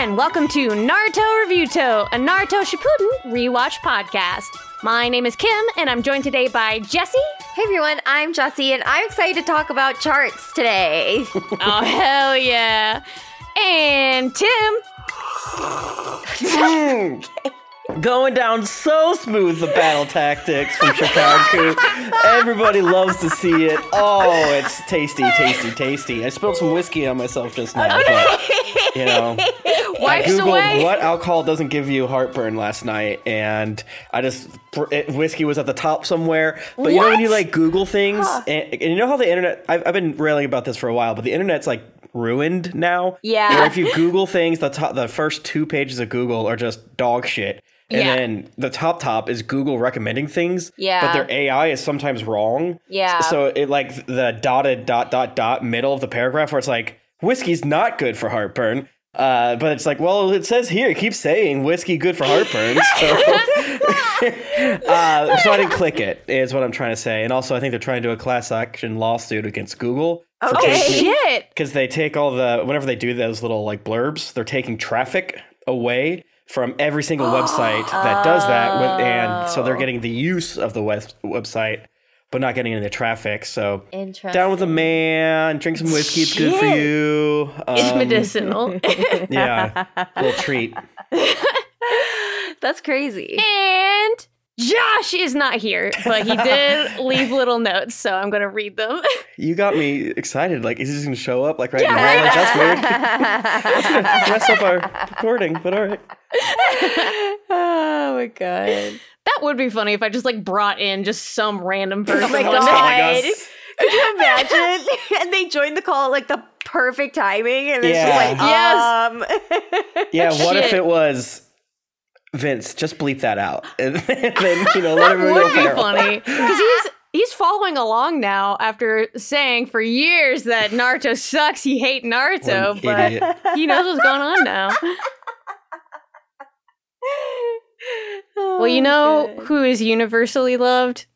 and welcome to Naruto Reviewto, a Naruto Shippuden rewatch podcast. My name is Kym, and I'm joined today by Jessy. Hey everyone, I'm Jessy, and I'm excited to talk about charts today. oh hell yeah! And Tim. Going down so smooth the battle tactics from Shikaku. Everybody loves to see it. Oh, it's tasty, tasty, tasty. I spilled some whiskey on myself just now, but you know, I googled away. what alcohol doesn't give you heartburn last night, and I just it, whiskey was at the top somewhere. But you know when you like Google things, and, and you know how the internet. I've, I've been railing about this for a while, but the internet's like ruined now. Yeah. Where if you Google things, the top, the first two pages of Google are just dog shit. And Yeah. then the top top is Google recommending things. Yeah. But their AI is sometimes wrong. Yeah. So it like the dotted dot dot dot middle of the paragraph where it's like whiskey's not good for heartburn. Uh, but it's like, well, it says here, it keeps saying whiskey good for heartburn. So, uh, so I didn't click it, is what I'm trying to say. And also, I think they're trying to do a class action lawsuit against Google. taking- Shit! because they take all the whenever they do those little like blurbs, they're taking traffic away from every single website that does that, with, and so they're getting the use of the web, website, but not getting any of the traffic. So down with a man, drink some whiskey, it's good for you. It's Um, medicinal. Yeah, little treat. That's crazy. and Josh is not here, but he did leave little notes, so I'm gonna read them. You got me excited. Like, is he just gonna show up like right Yeah, now? Like, That's weird. Mess up our recording, but all right. oh my god. That would be funny if I just like brought in just some random person. Oh my one God. day. Calling us. Could you imagine? and they joined the call at like the perfect timing, and it's Yeah. just like, um, Yeah, what if it was Vince? Just bleep that out, and then you know let That everyone would be feral. funny because he's he's following along now after saying for years that Naruto sucks. He hate Naruto, but idiot. he knows what's going on now. Well, you oh, know Oh, who is universally loved?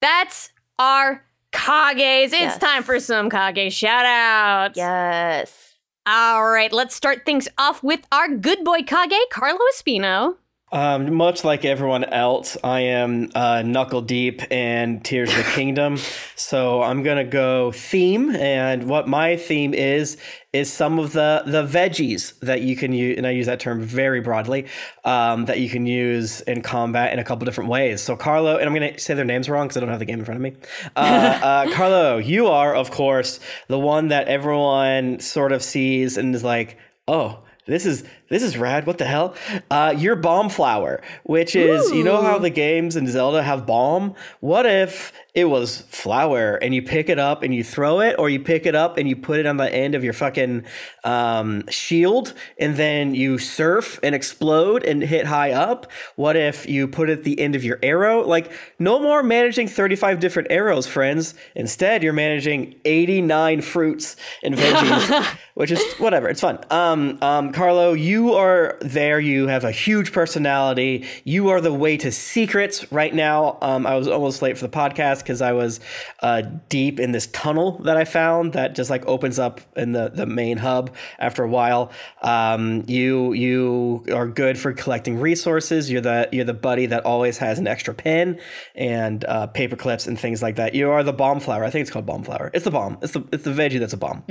That's our Kages. It's Yes. time for some Kage shout outs. Yes. All right, let's start things off with our good boy Kage, Carlo Espino. Um, much like everyone else, I am uh, knuckle deep in Tears of the Kingdom. So I'm gonna go theme, and what my theme is is some of the the veggies that you can use, and I use that term very broadly, um, that you can use in combat in a couple different ways. So Carlo, and I'm gonna say their names wrong because I don't have the game in front of me. Uh, uh, Carlo, you are of course the one that everyone sort of sees and is like, oh this is this is rad. What the hell? Uh, your bomb flower, which is you know how the games in Zelda have bomb. What if it was flower and you pick it up and you throw it, or you pick it up and you put it on the end of your fucking um, shield, and then you surf and explode and hit high up? What if you put it at the end of your arrow? Like no more managing thirty five different arrows, friends. Instead, you're managing eighty nine fruits and veggies which is whatever. It's fun. Um, um, Carlo, you are there. You have a huge personality. You are the way to secrets right now. Um, I was almost late for the podcast because I was uh, deep in this tunnel that I found that just like opens up in the, the main hub after a while. Um, you you are good for collecting resources. You're the you're the buddy that always has an extra pen and uh, paper clips and things like that. You are the bomb flower. I think it's called bomb flower. It's the bomb. It's the it's the veggie that's a bomb.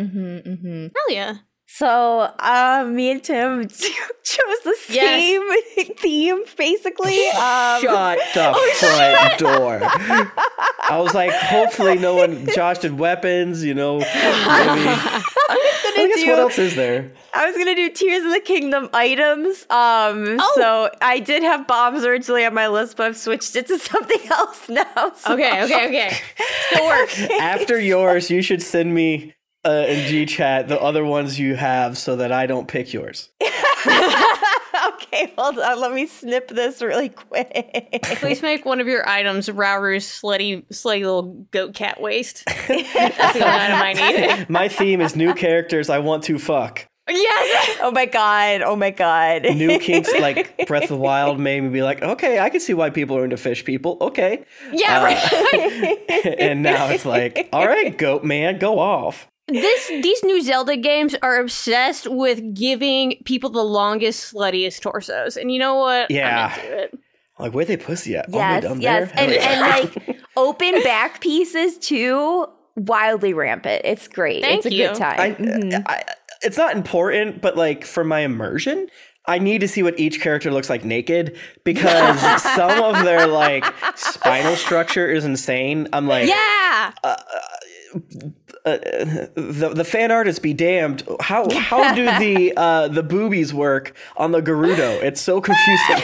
Hell yeah. So, um, me and Tim chose the same theme, basically. Um, Shut the front door. I was like, hopefully no one Josh did weapons, you know. Maybe. I gonna guess do- what else is there? I was gonna do Tears of the Kingdom items. Um, Oh. so I did have bombs originally on my list, but I've switched it to something else now. so- Okay, okay, okay. Still works. After yours, you should send me uh, in G chat the other ones you have so that I don't pick yours. okay, hold on. Let me snip this really quick. Please make one of your items Rauru's slutty, slutty little goat cat waist. That's the only item I need. My theme is new characters I want to fuck. Yes! oh my god. Oh my god. New kinks like Breath of the Wild made me be like, okay, I can see why people are into fish people. Okay. Yeah, Uh, right. and now it's like, all right, goat man, go off. This these new Zelda games are obsessed with giving people the longest, sluttiest torsos, and you know what? Yeah. I'm into it. Like where they pussy at? Yes, oh, down yes, and, yeah. and like open back pieces too, wildly rampant. It's great. Thank it's a you. good time. I, Mhm. I, it's not important, but like for my immersion, I need to see what each character looks like naked because some of their like spinal structure is insane. I'm like, Yeah. uh, the the fan artists be damned. How how do the uh, the boobies work on the Gerudo? It's so confusing.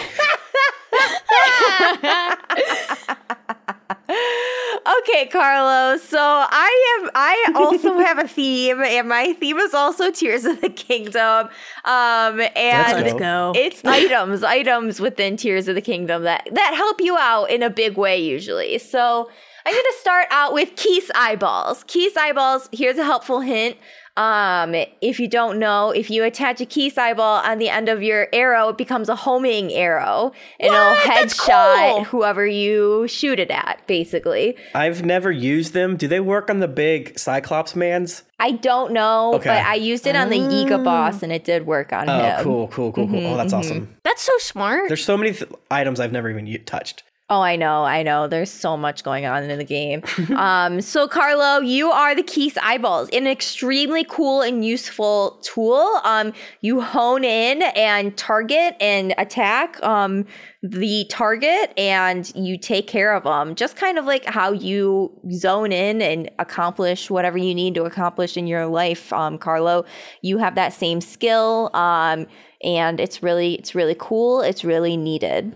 Okay, Carlos. So I am. I also have a theme, and my theme is also Tears of the Kingdom. Um, and go. it's items, items within Tears of the Kingdom that that help you out in a big way usually. So I'm gonna start out with Keese eyeballs. Keese eyeballs. Here's a helpful hint. Um, if you don't know, if you attach a Keese eyeball on the end of your arrow, it becomes a homing arrow, and What? it'll headshot cool. whoever you shoot it at. Basically, I've never used them. Do they work on the big Cyclops mans? I don't know, Okay. but I used it on the Yiga boss, and it did work on Oh, him. cool, cool, cool, cool. Oh, that's awesome. That's so smart. There's so many th- items I've never even u- touched. Oh, I know, I know. There's so much going on in the game. um, so Carlo, you are the Keese eyeballs, an extremely cool and useful tool. Um, you hone in and target and attack um the target, and you take care of them. Just kind of like how you zone in and accomplish whatever you need to accomplish in your life, um, Carlo. You have that same skill. Um, and it's really, it's really cool. It's really needed.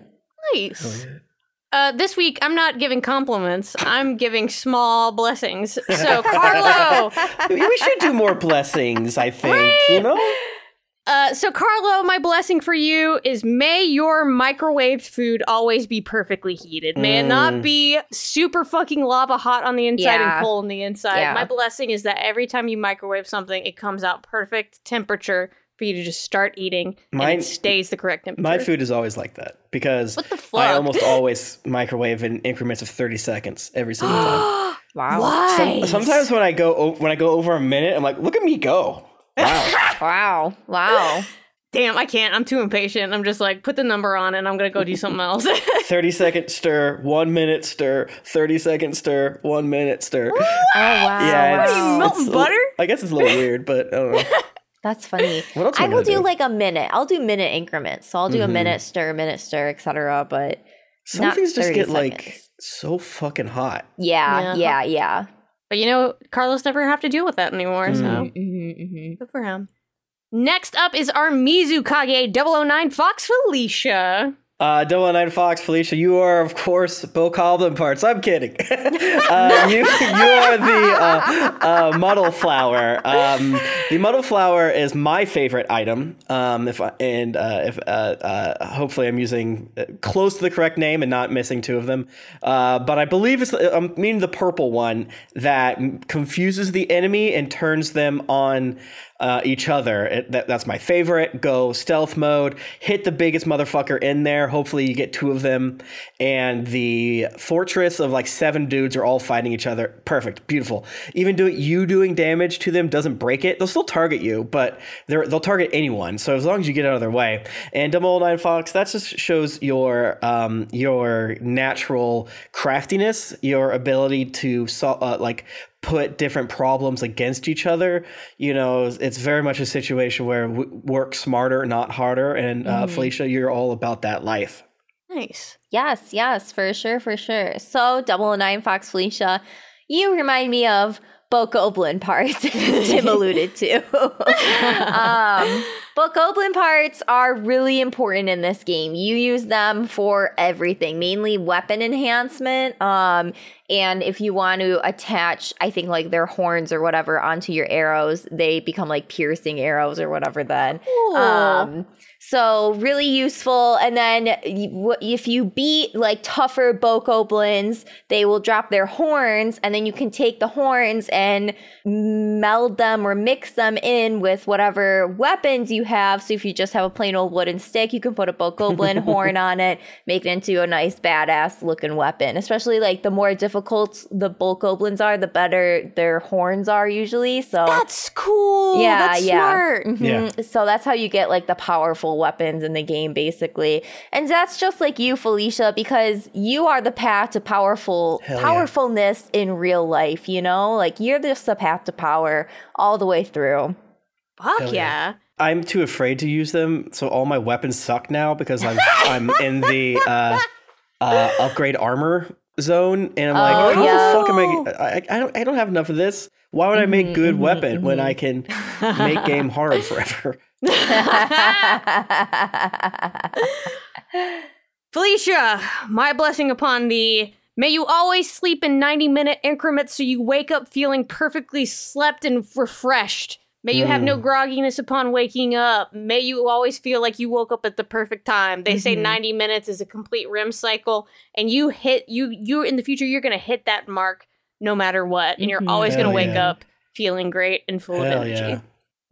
nice. Uh, this week, I'm not giving compliments. I'm giving small blessings. So, Carlo, we should do more blessings, I think, you know? uh, so Carlo, my blessing for you is may your microwaved food always be perfectly heated. May it not Mm. be super fucking lava hot on the inside Yeah. and cold on the inside. Yeah. My blessing is that every time you microwave something, it comes out perfect temperature for you to just start eating, and Mine- it stays the correct temperature. My food is always like that because What the I almost always microwave in increments of 30 seconds every single time. Wow. Why? Some- sometimes when I go when I go over a minute, I'm like, look at me go. Wow. Wow. Wow. Damn, I can't. I'm too impatient. I'm just like, put the number on and I'm gonna go do something else. 30 second stir, one minute stir, 30 second stir, one minute stir. Oh wow. Yeah, What are you, melting butter? I guess it's a little weird, but I don't know. That's funny. What else I I will do do? like a minute. I'll do minute increments. So I'll do a Mhm. minute stir, minute stir, etc. But Some Not things just 30 get like so fucking hot. yeah, Yeah. yeah, yeah. but you know, Carlos never have to deal with that anymore, so Mm. Mm-hmm, good for him. Next up is our Mizukage 009 Fox Felicia. Uh, Double Nine Fox, Felicia, you are of course Bokoblin parts. I'm kidding. uh, you you are the uh, uh, muddle flower. Um, the muddle flower is my favorite item. Um, if I, and uh, if uh, hopefully I'm using close to the correct name and not missing two of them. Uh, but I believe it's I mean the purple one that confuses the enemy and turns them on uh, each other. It, that, that's my favorite. Go stealth mode, hit the biggest motherfucker in there. Hopefully, you get two of them. And the fortress of like seven dudes are all fighting each other. Perfect, beautiful. Even do you doing damage to them doesn't break it. They'll still target you, but they're, they'll target anyone. So as long as you get out of their way. And 009 Fox, that just shows your um, your natural craftiness, your ability to sol- uh, like put different problems against each other. You know, it's very much a situation where w- work smarter, not harder. And uh, Felicia, you're all about that life. Nice. Yes, yes, for sure, for sure. So, Double O Nine Fox Felicia, you remind me of Bokoblin parts, Tim alluded to. um, but Goblin parts are really important in this game. You use them for everything, mainly weapon enhancement. Um, and if you want to attach, I think like their horns or whatever onto your arrows, they become like piercing arrows or whatever then. Um, So really useful. And then if you beat like tougher bokoblins, they will drop their horns, and then you can take the horns and meld them or mix them in with whatever weapons you have. So if you just have a plain old wooden stick, you can put a bokoblin horn on it, make it into a nice badass looking weapon. Especially like the more difficult the bokoblins are, the better their horns are usually. So That's cool. Yeah, That's yeah. smart. Mm-hmm. Yeah. So that's how you get like the powerful weapons in the game, basically. And that's just like you, Felicia, because you are the path to powerful Hell yeah. powerfulness in real life. You know, like you're just the path to power all the way through. Fuck Hell yeah. yeah. I'm too afraid to use them, so all my weapons suck now because I'm I'm in the uh, uh, upgrade armor zone, and I'm like, Oh, how yeah. the fuck am I, I? I don't I don't have enough of this. Why would I make good weapon when I can make game hard forever? Felicia, my blessing upon thee. May you always sleep in 90 minute increments so you wake up feeling perfectly slept and refreshed. May you have no grogginess upon waking up. May you always feel like you woke up at the perfect time. They say Mhm. 90 minutes is a complete REM cycle and you hit you you in the future you're going to hit that mark no matter what and you're Mhm. always going to wake yeah. up feeling great and full Hell of energy. yeah.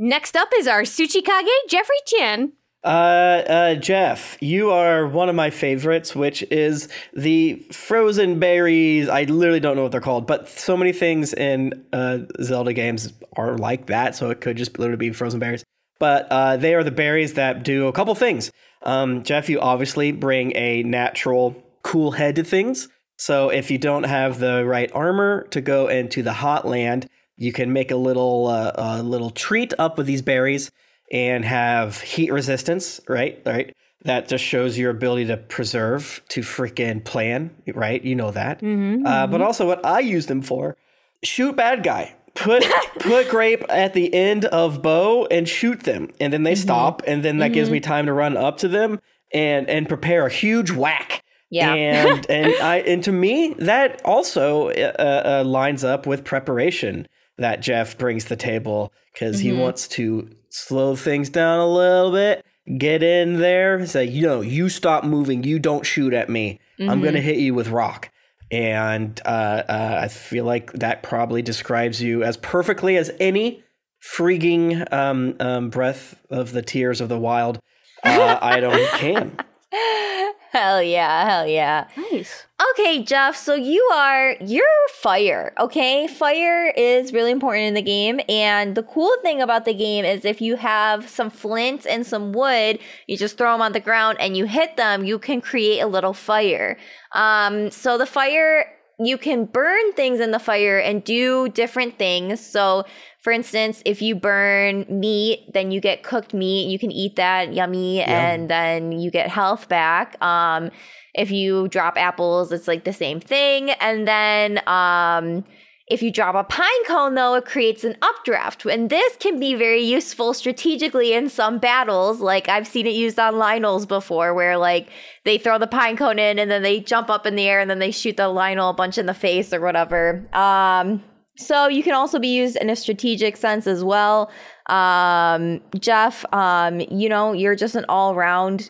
Next up is our Tsuchikage Jeffrey Chin. Uh, uh, Jeff, you are one of my favorites, which is the frozen berries. I literally don't know what they're called, but so many things in uh, Zelda games are like that, so it could just literally be frozen berries. But uh, they are the berries that do a couple things. Um, Jeff, you obviously bring a natural cool head to things. So if you don't have the right armor to go into the hot land, you can make a little uh, a little treat up with these berries and have heat resistance, right? Right. That just shows your ability to preserve, to freaking plan, right? You know that. Uh, but also, what I use them for: shoot bad guy. Put put grape at the end of bow and shoot them, and then they stop, and then that gives me time to run up to them and and prepare a huge whack. Yeah. and and I and to me that also uh, uh, lines up with preparation that Jeff brings to the table because he wants to slow things down a little bit, get in there, say, you know, you stop moving, you don't shoot at me, I'm gonna hit you with rock. And uh, uh, I feel like that probably describes you as perfectly as any freaking um, um, breath of the tears of the wild uh, item can. hell yeah, hell yeah. Nice. Okay, Jeff, so you are you're fire, okay? Fire is really important in the game and the cool thing about the game is if you have some flint and some wood, you just throw them on the ground and you hit them, you can create a little fire. Um so the fire you can burn things in the fire and do different things. So, for instance, if you burn meat, then you get cooked meat. You can eat that, yummy, and then you get health back. Um, if you drop apples, it's like the same thing. And then um, if you drop a pine cone, though, it creates an updraft. And this can be very useful strategically in some battles. Like I've seen it used on Lynels before, where like they throw the pine cone in and then they jump up in the air and then they shoot the Lynel a bunch in the face or whatever. Um, so you can also be used in a strategic sense as well. Um, Jeff, um, you know, you're just an all round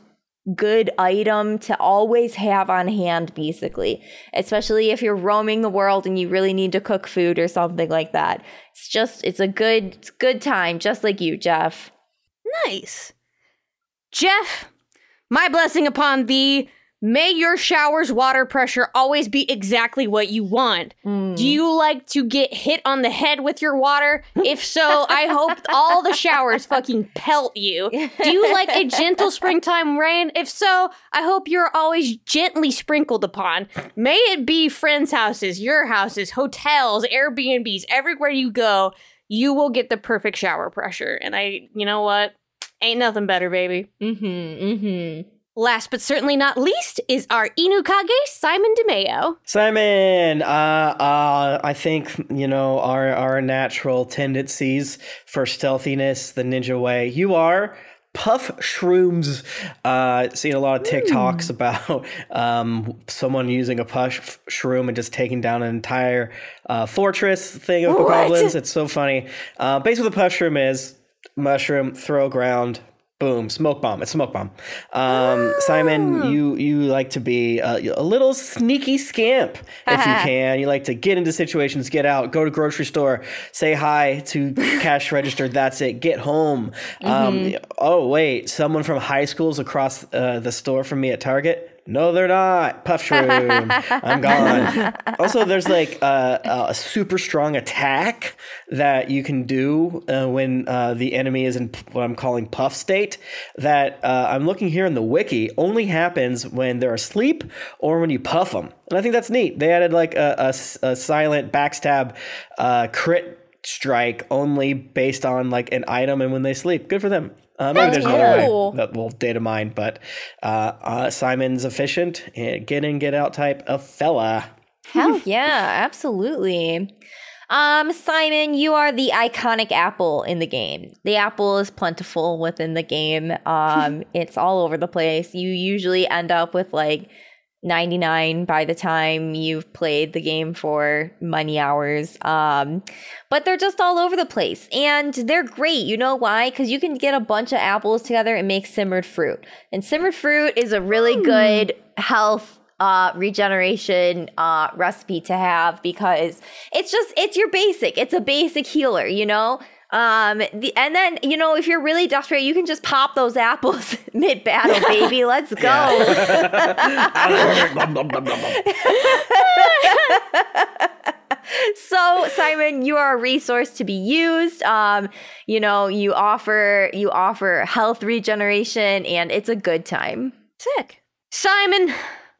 good item to always have on hand, basically, especially if you're roaming the world and you really need to cook food or something like that. It's just, it's a good, it's good time, just like you, Jeff. Nice. Jeff, my blessing upon thee. May your shower's water pressure always be exactly what you want. Mm. Do you like to get hit on the head with your water? If so, I hope all the showers fucking pelt you. Do you like a gentle springtime rain? If so, I hope you're always gently sprinkled upon. May it be friends' houses, your houses, hotels, Airbnbs, everywhere you go, you will get the perfect shower pressure. And I, you know what? Ain't nothing better, baby. Mm-hmm, mm-hmm. Last but certainly not least is our Inukage, Simon DeMeo. Simon, uh, uh, I think you know our our natural tendencies for stealthiness, the ninja way. You are puff shrooms. Uh, seen a lot of TikToks about um, someone using a puff shroom and just taking down an entire uh, fortress thing of What? goblins. It's so funny. Uh, basically, the puff shroom is mushroom, throw ground, Boom, smoke bomb. It's smoke bomb. Um, Simon, you you like to be a, a little sneaky scamp if you can. You like to get into situations, get out, go to grocery store, say hi to cash register. That's it. Get home. Um, oh wait, someone from high school's across uh, the store from me at Target. No, they're not. Puff shroom. I'm gone. also, there's like a, a super strong attack that you can do uh, when uh, the enemy is in what I'm calling puff state. That uh, I'm looking here in the wiki only happens when they're asleep or when you puff them. And I think that's neat. They added like a silent backstab uh, crit strike only based on like an item and when they sleep. Good for them. Uh, maybe there's another cool. way that we'll data mine, but uh, uh, Simon's efficient, get in, get out type of fella. Hell yeah, absolutely. Um, Simon, you are the iconic apple in the game. The apple is plentiful within the game. Um, it's all over the place. You usually end up with like 99 by the time you've played the game for many hours. Um, but they're just all over the place and they're great. You know why? Because you can get a bunch of apples together and make simmered fruit. And simmered fruit is a really good health uh, regeneration uh, recipe to have because it's just it's your basic. It's a basic healer, you know. Um, the, and then you know if you're really desperate, you can just pop those apples mid battle, baby. Let's go. so Simon, you are a resource to be used. Um, you know you offer you offer health regeneration, and it's a good time. Sick. Simon,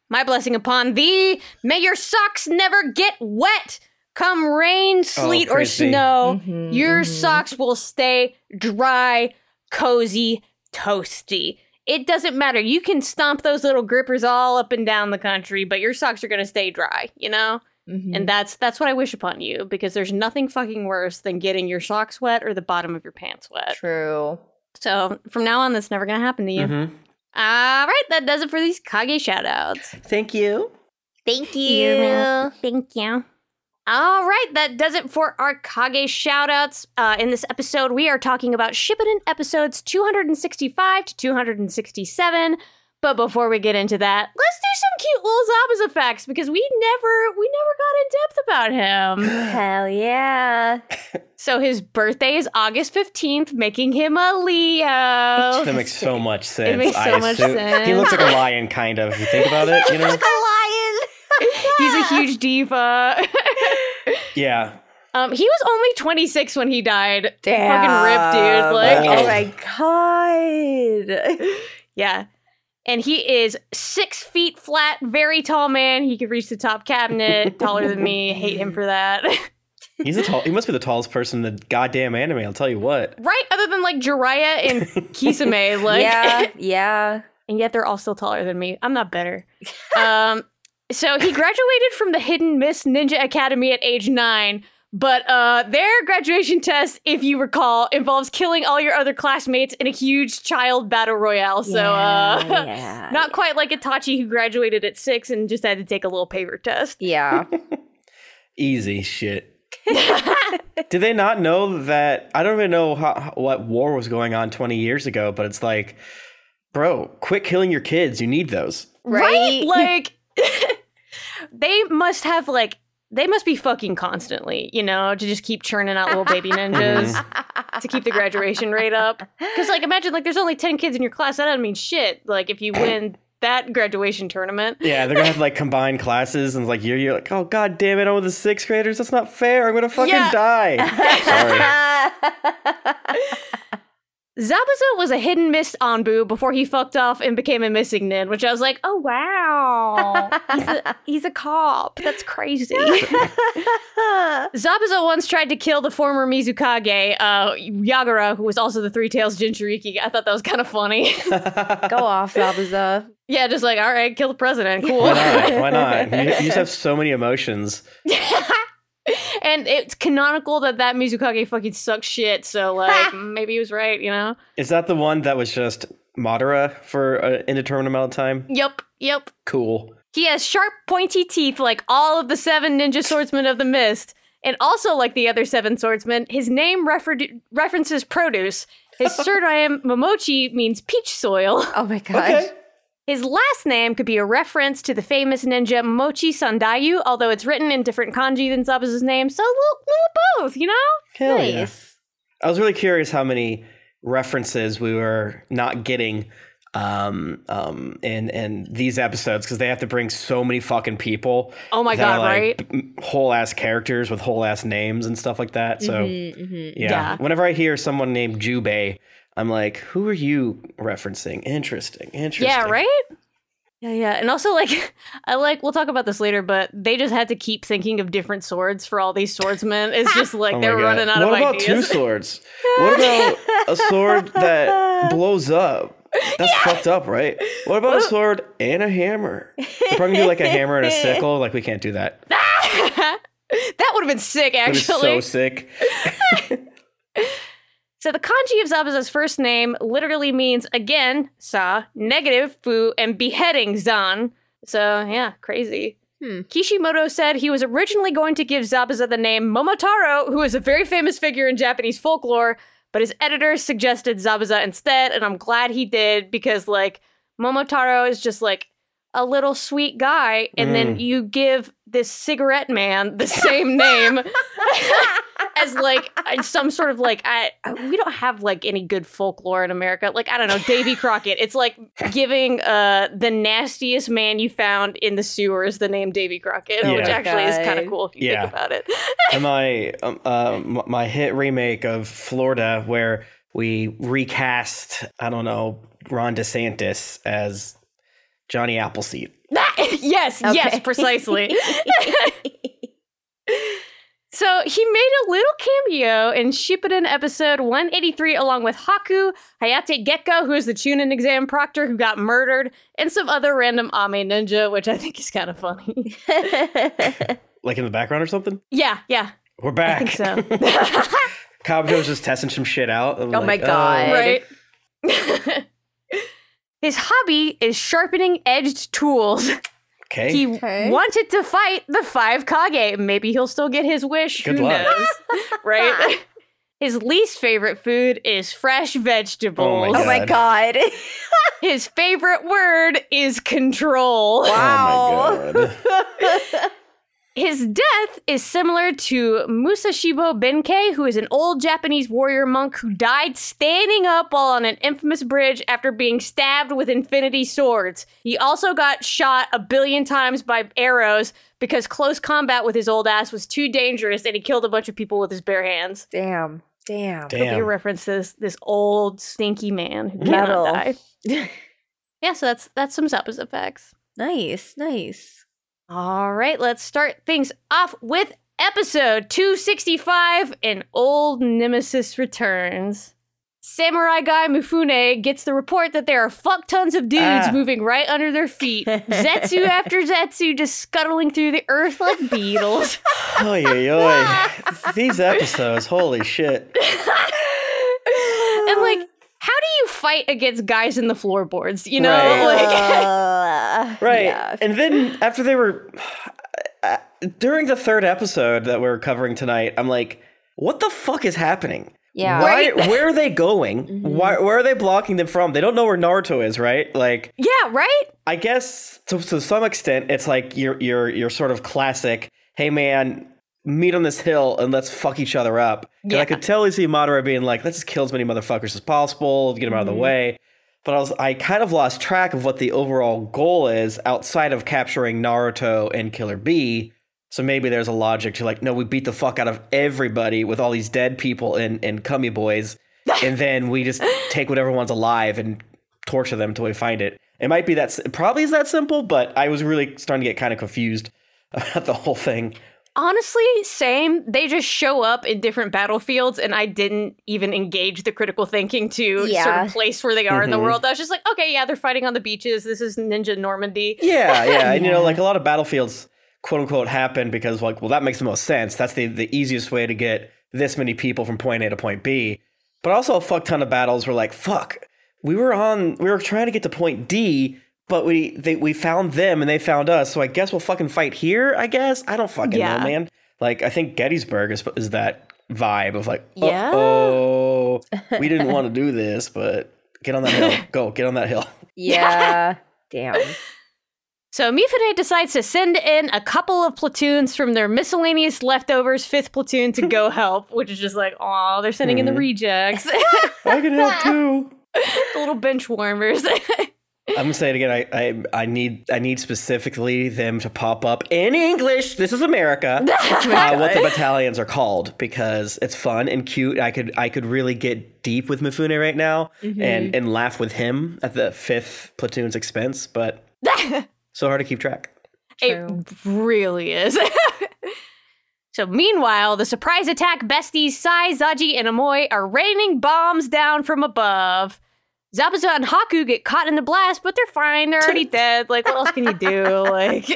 my blessing upon thee. May your socks never get wet. Come rain, sleet, or crazy. snow, Mhm, your mhm. socks will stay dry, cozy, toasty. It doesn't matter. You can stomp those little grippers all up and down the country, but your socks are going to stay dry, you know? Mhm. And that's that's what I wish upon you because there's nothing fucking worse than getting your socks wet or the bottom of your pants wet. True. So from now on, that's never going to happen to you. Mhm. All right, that does it for these Kage shoutouts. Thank you. Thank Yeah. you. Thank you. All right, that does it for our Kage shoutouts. Uh, in this episode, we are talking about Shippuden episodes 265 to 267. But before we get into that, let's do some cute little Zabuza facts because we never we never got in depth about him. Hell yeah. so his birthday is August 15th, making him a Leo. That makes so much sense. It makes so I much assume- sense. He looks like a lion, kind of. If you think about it, you know. Like a lion. He's a huge diva. Yeah. um, he was only 26 when he died. Damn. Fucking ripped, dude. Like, Oh. oh my god. Yeah. And he is six feet flat, very tall man. He could reach the top cabinet, taller than me. Hate him for that. He's a tall. He must be the tallest person in the goddamn anime. I'll tell you what. right? Other than like Jiraiya and Kisame, like yeah, yeah. and yet they're all still taller than me. I'm not better. um, so he graduated from the Hidden Mist Ninja Academy at age nine. But uh, their graduation test, if you recall, involves killing all your other classmates in a huge child battle royale. So, uh, yeah, yeah. not quite like Itachi, who graduated at six and just had to take a little paper test. Yeah. Easy shit. Did they not know that? I don't even know how, what war was going on 20 years ago, but it's like, bro, quit killing your kids. You need those. Right? Like, they must have, like, they must be fucking constantly, you know, to just keep churning out little baby ninjas mm-hmm. to keep the graduation rate up. Because, like, imagine, like, there's only 10 kids in your class. That doesn't mean shit. Like, if you win that graduation tournament. Yeah, they're gonna have like combined classes, and like you're, you're like, oh god damn it, I'm with the sixth graders. That's not fair. I'm gonna fucking Yeah. die. Sorry. Zabuza was a hidden Mist Anbu before he fucked off and became a missing nin, which I was like, oh wow. He's a, he's a cop. That's crazy. Zabuza once tried to kill the former Mizukage, uh, Yagura, who was also the Three Tails Jinchuriki. I thought that was kind of funny. Go off, Zabuza. yeah, just like, all right, kill the president. Cool. Why not? Why not? You, you just have so many emotions. And it's canonical that that Mizukage fucking sucks shit, so like, maybe he was right, you know? Is that the one that was just Madara for an indeterminate amount of time? Yep, yep. Cool. He has sharp, pointy teeth like all of the seven ninja swordsmen of the mist. And also, like the other seven swordsmen, his name refer- references produce. His surname Momochi means peach soil. Oh my gosh. Okay. His last name could be a reference to the famous ninja Mochi Sandayu, although it's written in different kanji than Zabuza's name, so a little, little both, you know? Hell yeah. Nice. I was really curious how many references we were not getting um um in in these episodes because they have to bring so many fucking people Oh my god, like, right? b- whole ass characters with whole ass names and stuff like that so Mhm, mhm. yeah. Yeah. whenever i hear someone named jubei i'm like who are you referencing interesting interesting Yeah, right? Yeah, yeah. And also like I like we'll talk about this later, but they just had to keep thinking of different swords for all these swordsmen. It's just like Oh they're God. running out what of ideas. What about two swords what about a sword that blows up that's fucked up right what about a sword and a hammer We're probably gonna do like a hammer and a sickle like we can't do that that would have been sick, It was actually. so sick So the kanji of Zabuza's first name literally means again, sa, negative, fu, and beheading, zan. So yeah, crazy. Hmm. Kishimoto said he was originally going to give Zabuza the name Momotaro, who is a very famous figure in Japanese folklore, but his editor suggested Zabuza instead, and I'm glad he did because like Momotaro is just like a little sweet guy, and then Mm. you give this cigarette man the same name as like some sort of like I I- we don't have like any good folklore in America. Like I don't know, Davy Crockett. It's like giving uh the nastiest man you found in the sewers the name Davy Crockett, which actually is kind of cool if you Yeah. think about it. and my um, uh, my hit remake of Florida, where we recast, I don't know, Ron DeSantis as Johnny Appleseed. Yes, yes, precisely. So he made a little cameo in Shippuden episode 183 along with Haku, Hayate Gekko, who is the Chunin exam proctor who got murdered, and some other random Ame ninja, which I think is kind of funny. Like in the background or something. yeah, yeah, We're I back. think so. Kabuto's just testing some shit out. I'm Oh like, my God. right? His hobby is sharpening edged tools. Okay. He Okay. wanted to fight the five Kage. Maybe he'll still get his wish. Good Who luck. knows? right? His least favorite food is fresh vegetables. oh my oh god. His favorite word is control. Oh my god. His death is similar to Musashibo Benkei, who is an old Japanese warrior monk who died standing up while on an infamous bridge after being stabbed with infinity swords. He also got shot a billion times by arrows because close combat with his old ass was too dangerous and he killed a bunch of people with his bare hands. Damn. Damn. Could be a Damn. reference to this, this old stinky man who Metal. cannot die. Yeah, so that's that's some Zabuza facts. nice. Nice. All right, let's start things off with episode 265 and Old Nemesis Returns. Samurai guy Mifune gets the report that there are fuck tons of dudes Ah. moving right under their feet. Zetsu after Zetsu just scuttling through the earth like beetles. Oy, oy, oy. These episodes, holy shit. and like, how do you fight against guys in the floorboards? You know, Right. like Right. yeah. And then after they were uh, during the third episode that we're covering tonight, I'm like, what the fuck is happening? Yeah. Why, Right. where are they going? Why, where are they blocking them from? They don't know where Naruto is, right? Like, yeah, right? I guess to, to some extent, it's like your your your sort of classic. Hey, man, meet on this hill and let's fuck each other up. Yeah. I could tell see Madara being like, let's just kill as many motherfuckers as possible, get them out of the way. But I was I kind of lost track of what the overall goal is outside of capturing Naruto and Killer B. So maybe there's a logic to like, no, we beat the fuck out of everybody with all these dead people and and cummy boys, and then we just take whatever one's alive and torture them until we find it. It might be that probably is that simple, but I was really starting to get kind of confused about the whole thing. Honestly, same. They just show up in different battlefields, and I didn't even engage the critical thinking to sort of place where they are in the Mhm. world. I was just like, okay, yeah, they're fighting on the beaches. This is Ninja Normandy. Yeah, yeah, and you know, like a lot of battlefields, quote unquote, happen because like, well, that makes the most sense. That's the the easiest way to get this many people from point A to point B. But also a fuck ton of battles were like, fuck, we were on, we were trying to get to point D, but we they we found them and they found us. So I guess we'll fucking fight here. I guess I don't fucking Yeah. know, man. Like I think Gettysburg is is that vibe of like, Yeah. oh, we didn't want to do this, but get on that hill. Go, get on that hill. Yeah. Damn. So Mifune decides to send in a couple of platoons from their miscellaneous leftovers fifth platoon to go help, which is just like, oh, they're sending in the Mhm. rejects, I can help too. the little bench warmers. I'm gonna say it again. I, I I need I need specifically them to pop up in English. This is America. uh, what the battalions are called because it's fun and cute. I could I could really get deep with Mifune right now and and laugh with him at the fifth platoon's expense, but so hard to keep track. It really is. so, meanwhile, the surprise attack besties Sai, Zaji, and Omoi are raining bombs down from above. Zabuza and Haku get caught in the blast, but they're fine. They're already dead. Like, what else can you do? Like,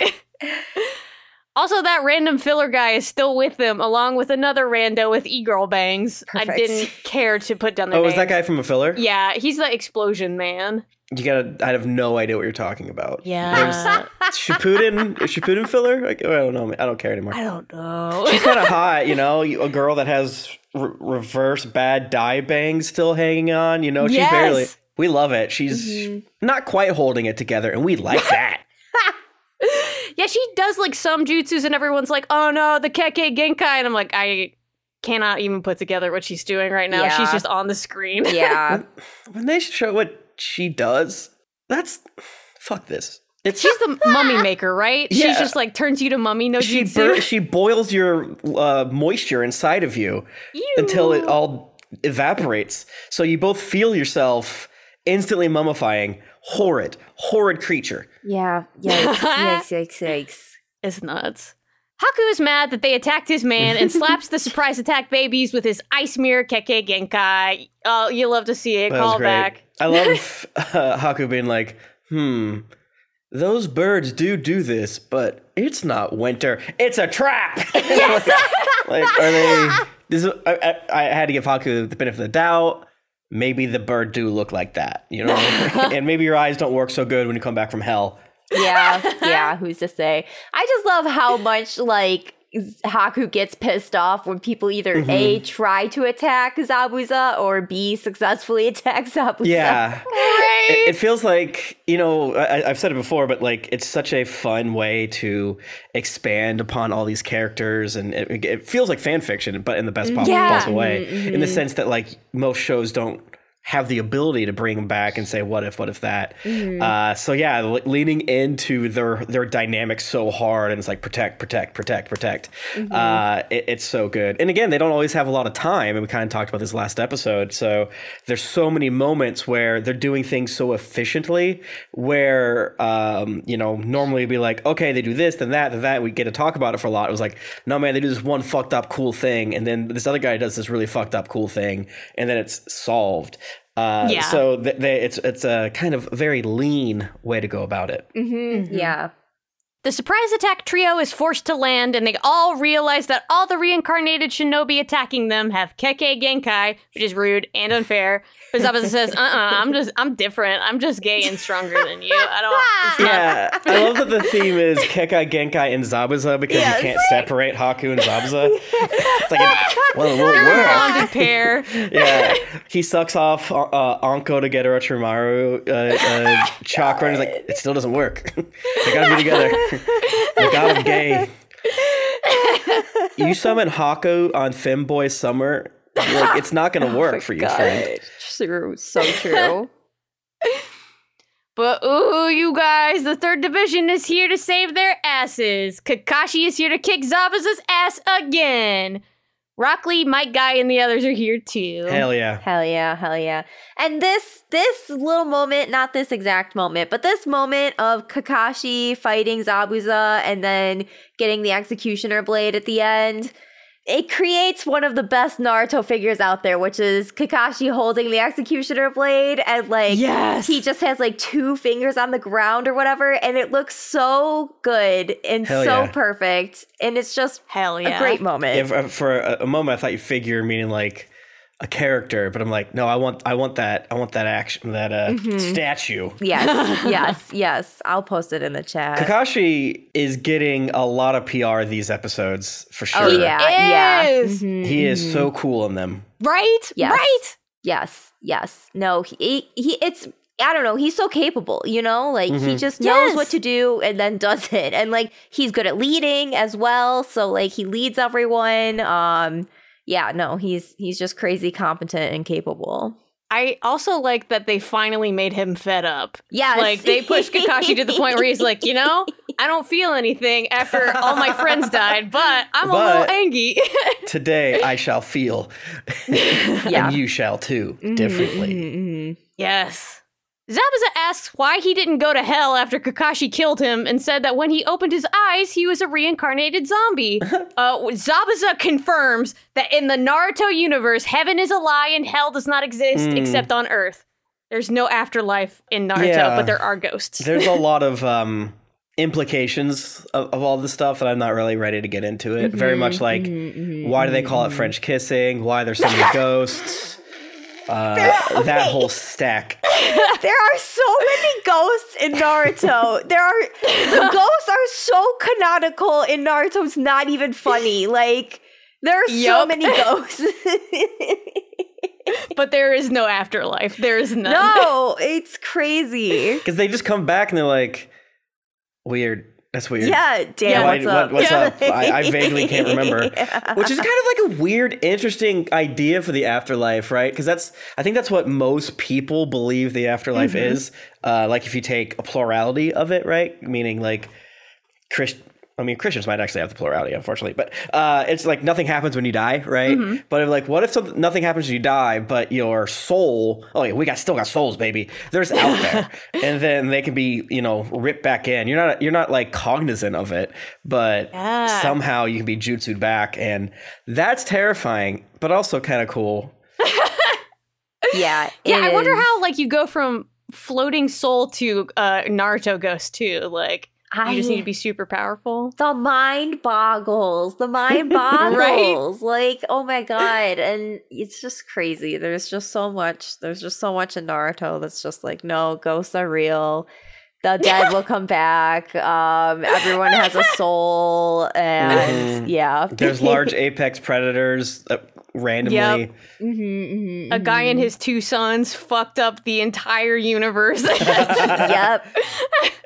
also, that random filler guy is still with them, along with another rando with e-girl bangs. I didn't care to put down their Oh, is that guy from a filler? Yeah, he's the explosion man. You gotta. I have no idea what you're talking about. Yeah, Shippuden, is Shippuden filler? Like, I don't know. I don't care anymore. I don't know. She's kind of hot, you know. A girl that has re- reverse bad dye bangs still hanging on. You know, she's Yes. barely. We love it. She's not quite holding it together, and we like that. Yeah, she does like some jutsus, and everyone's like, "Oh no, the Kekkei Genkai," and I'm like, I cannot even put together what she's doing right now. Yeah. She's just on the screen. Yeah. when they show what she does, that's fuck this. It's She's the mummy maker, right? Yeah. She's just like turns you to mummy no she bur- she boils your uh, moisture inside of you until it all evaporates. So you both feel yourself instantly mummifying. Horrid, horrid creature. Yeah. Yikes. Yikes. Yikes. Yikes. It's nuts. Haku is mad that they attacked his man and slaps the surprise attack babies with his ice mirror Kekkei Genkai. Oh, you love to see it. That was Call great. back. I love uh, Haku being like, hmm, those birds do do this, but it's not winter. It's a trap. like, like, are they? This is, I, I, I had to give Haku the benefit of the doubt. Maybe the bird do look like that, you know, and maybe your eyes don't work so good when you come back from hell. Yeah. Yeah. Who's to say? I just love how much like Haku gets pissed off when people either A mm-hmm. try to attack Zabuza or B successfully attack Zabuza. Yeah. It, it feels like, you know, I, I've said it before, but like it's such a fun way to expand upon all these characters. And it, it feels like fan fiction, but in the best mm-hmm. possible, Yeah. possible way. In the mm-hmm. sense that, like, most shows don't have the ability to bring them back and say what if what if that? Uh, so yeah le- leaning into their their dynamic so hard and it's like protect protect protect protect. Uh, it, it's so good. And again they don't always have a lot of time and we kind of talked about this last episode. So there's so many moments where they're doing things so efficiently where um, you know normally it'd be like okay they do this then that then that. We get to talk about it for a lot. It was like no man they do this one fucked up cool thing and then this other guy does this really fucked up cool thing and then it's solved uh, Yeah. So th- they, it's it's a kind of very lean way to go about it. Yeah. The surprise attack trio is forced to land, and they all realize that all the reincarnated shinobi attacking them have Kekkei Genkai, which is rude and unfair. But Zabuza says, "Uh, uh I'm just, I'm different. I'm just gay and stronger than you. I don't." it's not- Yeah, I love that the theme is Kekai, Genkai, and Zabuza because Yeah, you can't it's separate Haku and Zabuza. it's like, it, well, it won't They're a work. bonded pair. Yeah, he sucks off uh, Anko to get Orochimaru uh, uh, chakra, and he's like, it still doesn't work. they gotta be together. The god of gay. you summon Haku on Femboy Summer, like it's not gonna oh work for you, friend. True. So true. But ooh, you guys, the third division is here to save their asses. Kakashi is here to kick Zabuza's ass again. Rock Lee, Might Guy, and the others are here too. Hell yeah. Hell yeah, hell yeah. And this this little moment, not this exact moment, but this moment of Kakashi fighting Zabuza and then getting the executioner blade at the end, it creates one of the best Naruto figures out there, which is Kakashi holding the executioner blade and like Yes. he just has like two fingers on the ground or whatever, and it looks so good and Hell so yeah. perfect. And it's just Hell yeah. a great moment. If, uh, for a, a moment, I thought you figure meaning like a character, but I'm like, no, I want, I want that, I want that action, that uh, Mm-hmm. statue. yes, yes, yes. I'll post it in the chat. Kakashi is getting a lot of PR these episodes for sure. Oh yeah, yeah. Is. Mhm. he is so cool in them. Right? Yes. Right? Yes, yes. No, he he it's I don't know, he's so capable, you know? Like he Mhm. just knows Yes. what to do and then does it. And like he's good at leading as well, so like he leads everyone. Um yeah, no, he's he's just crazy competent and capable. I also like that they finally made him fed up. Yes. Like they pushed Kakashi to the point where he's like, you know, I don't feel anything after all my friends died, but I'm a little angry. Today I shall feel, Yeah. and you shall too, differently. Mhm. yes. Zabuza asks why he didn't go to hell after Kakashi killed him and said that when he opened his eyes, he was a reincarnated zombie. uh, Zabuza confirms that in the Naruto universe, heaven is a lie and hell does not exist Mm. except on Earth. There's no afterlife in Naruto, Yeah. but there are ghosts. There's a lot of um, implications of, of all this stuff that I'm not really ready to get into it. Very much like why do they call it French kissing? Why there's so many ghosts? Uh, that whole stack. There are so many ghosts in Naruto. There are the ghosts are so canonical in Naruto. It's not even funny. Like there are so many ghosts. but there is no afterlife. There is none. no, it's crazy. Because they just come back and they're like, weird. That's weird. Yeah, Dan, Yeah. What's what- up? what's up? I- I vaguely can't remember. Yeah. Which is kind of like a weird, interesting idea for the afterlife, right? Because that's, I think that's what most people believe the afterlife Mm-hmm. is. Uh, like if you take a plurality of it, right? Meaning like Christ. I mean, Christians might actually have the plurality, unfortunately, but uh, it's like nothing happens when you die, right? Mm-hmm. But if, like, what if something, nothing happens when you die, but your soul? Oh, yeah, we got still got souls, baby. There's out there, and then they can be, you know, ripped back in. You're not, you're not like cognizant of it, but Yeah. somehow you can be jutsued back, and that's terrifying, but also kind of cool. yeah, Yeah, it I wonder how like you go from floating soul to uh, Naruto ghost too. Like you just need to be super powerful. the mind boggles. The mind boggles. Like, oh my god. And it's just crazy. There's just so much. There's just so much in Naruto that's just like, no, ghosts are real. The dead will come back. Um, everyone has a soul, and Mhm. yeah, There's large apex predators that randomly. Yep. Mhm, mhm, A guy and mhm. his two sons fucked up the entire universe. yep.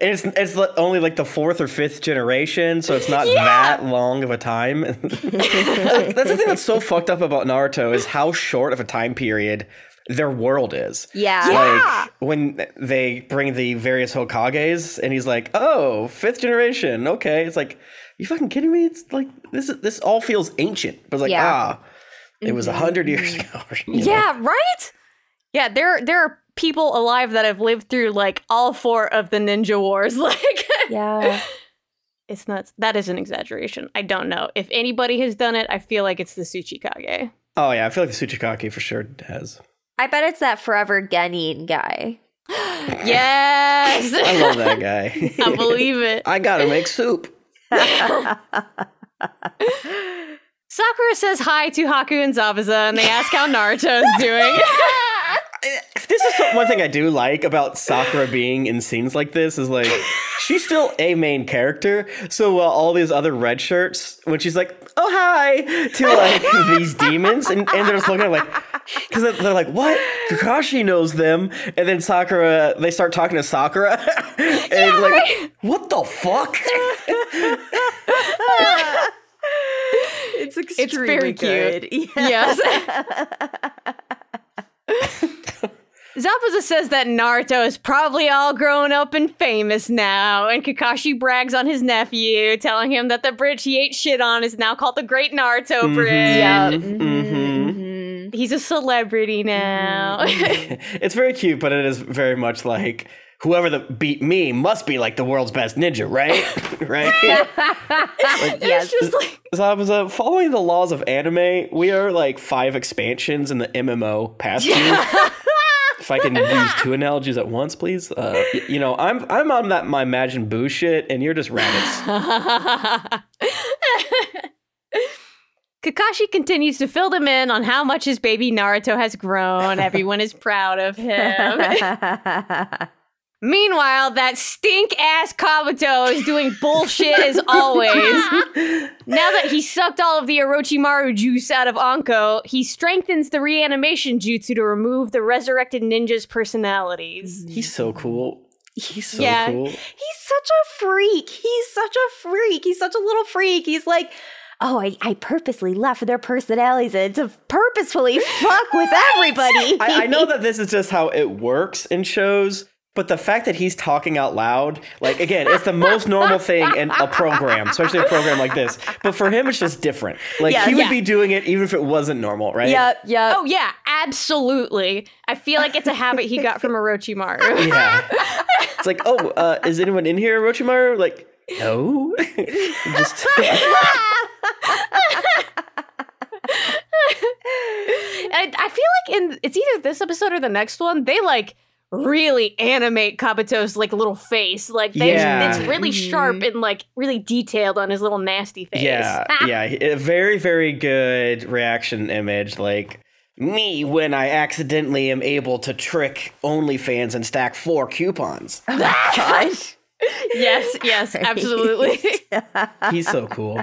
And it's it's only like the fourth or fifth generation, so it's not that long of a time. that's the thing that's so fucked up about Naruto is how short of a time period their world is. Yeah. Like when they bring the various Hokages, and he's like, "Oh, fifth generation, okay." It's like, you fucking kidding me? It's like this is this all feels ancient, but it's like Yeah. ah, it was a mm-hmm. hundred years mm-hmm. ago. you know? yeah, right? Yeah, there there are people alive that have lived through like all four of the ninja wars. Like Yeah. it's nuts. That is an exaggeration. I don't know. If anybody has done it, I feel like it's the Tsuchikage. Oh yeah, I feel like the Tsuchikage for sure has. I bet it's that forever Genin guy. Yes. I love that guy. I believe it. I gotta make soup. Sakura says hi to Haku and Zabuza and they ask how Naruto is doing. This is one thing I do like about Sakura being in scenes like this is like she's still a main character. So while all these other red shirts, when she's like, "Oh hi," to like these demons, and, and they're just looking at like, because they're, they're like, "What?" Kakashi knows them, and then Sakura, they start talking to Sakura, and like, "What the fuck?" it's It's very good. cute. Yes. Zabuza says that Naruto is probably all grown up and famous now, and Kakashi brags on his nephew, telling him that the bridge he ate shit on is now called the Great Naruto Bridge. Yeah. Mhm. Mhm. He's a celebrity now. it's very cute, but it is very much like whoever that beat me must be like the world's best ninja, right? right? yes. Just like, So I was uh, following the laws of anime. We are like five expansions in the MMO past you. if I can use two analogies at once, please. Uh, y- you know, I'm I'm on that my Imagine Boo shit, and you're just rabbits. Kakashi continues to fill them in on how much his baby Naruto has grown. Everyone is proud of him. Meanwhile, that stink ass Kabuto is doing bullshit as always. now that he sucked all of the Orochimaru juice out of Anko, he strengthens the reanimation jutsu to remove the resurrected ninja's personalities. He's so cool. He's so Yeah. cool. He's such a freak. He's such a freak. He's such a little freak. He's like, oh, I, I purposely left their personalities in to purposefully fuck with everybody. I, I know that this is just how it works in shows, but the fact that he's talking out loud, like again, it's the most normal thing in a program, especially a program like this. But for him, it's just different. Like Yes. he would Yeah. be doing it even if it wasn't normal, right? Yep, yep. Oh yeah, absolutely. I feel like it's a habit he got from Orochimaru. Yeah. It's like, oh, uh, is anyone in here, Orochimaru? Like, no. just I, I feel like in it's either this episode or the next one, they like really animate Kabuto's like little face. Like they, Yeah. it's really mm-hmm. sharp and like really detailed on his little nasty face. Yeah, yeah, a very, very good reaction image. Like me when I accidentally am able to trick OnlyFans and stack four coupons. Oh gosh. yes, yes, absolutely. He's so cool.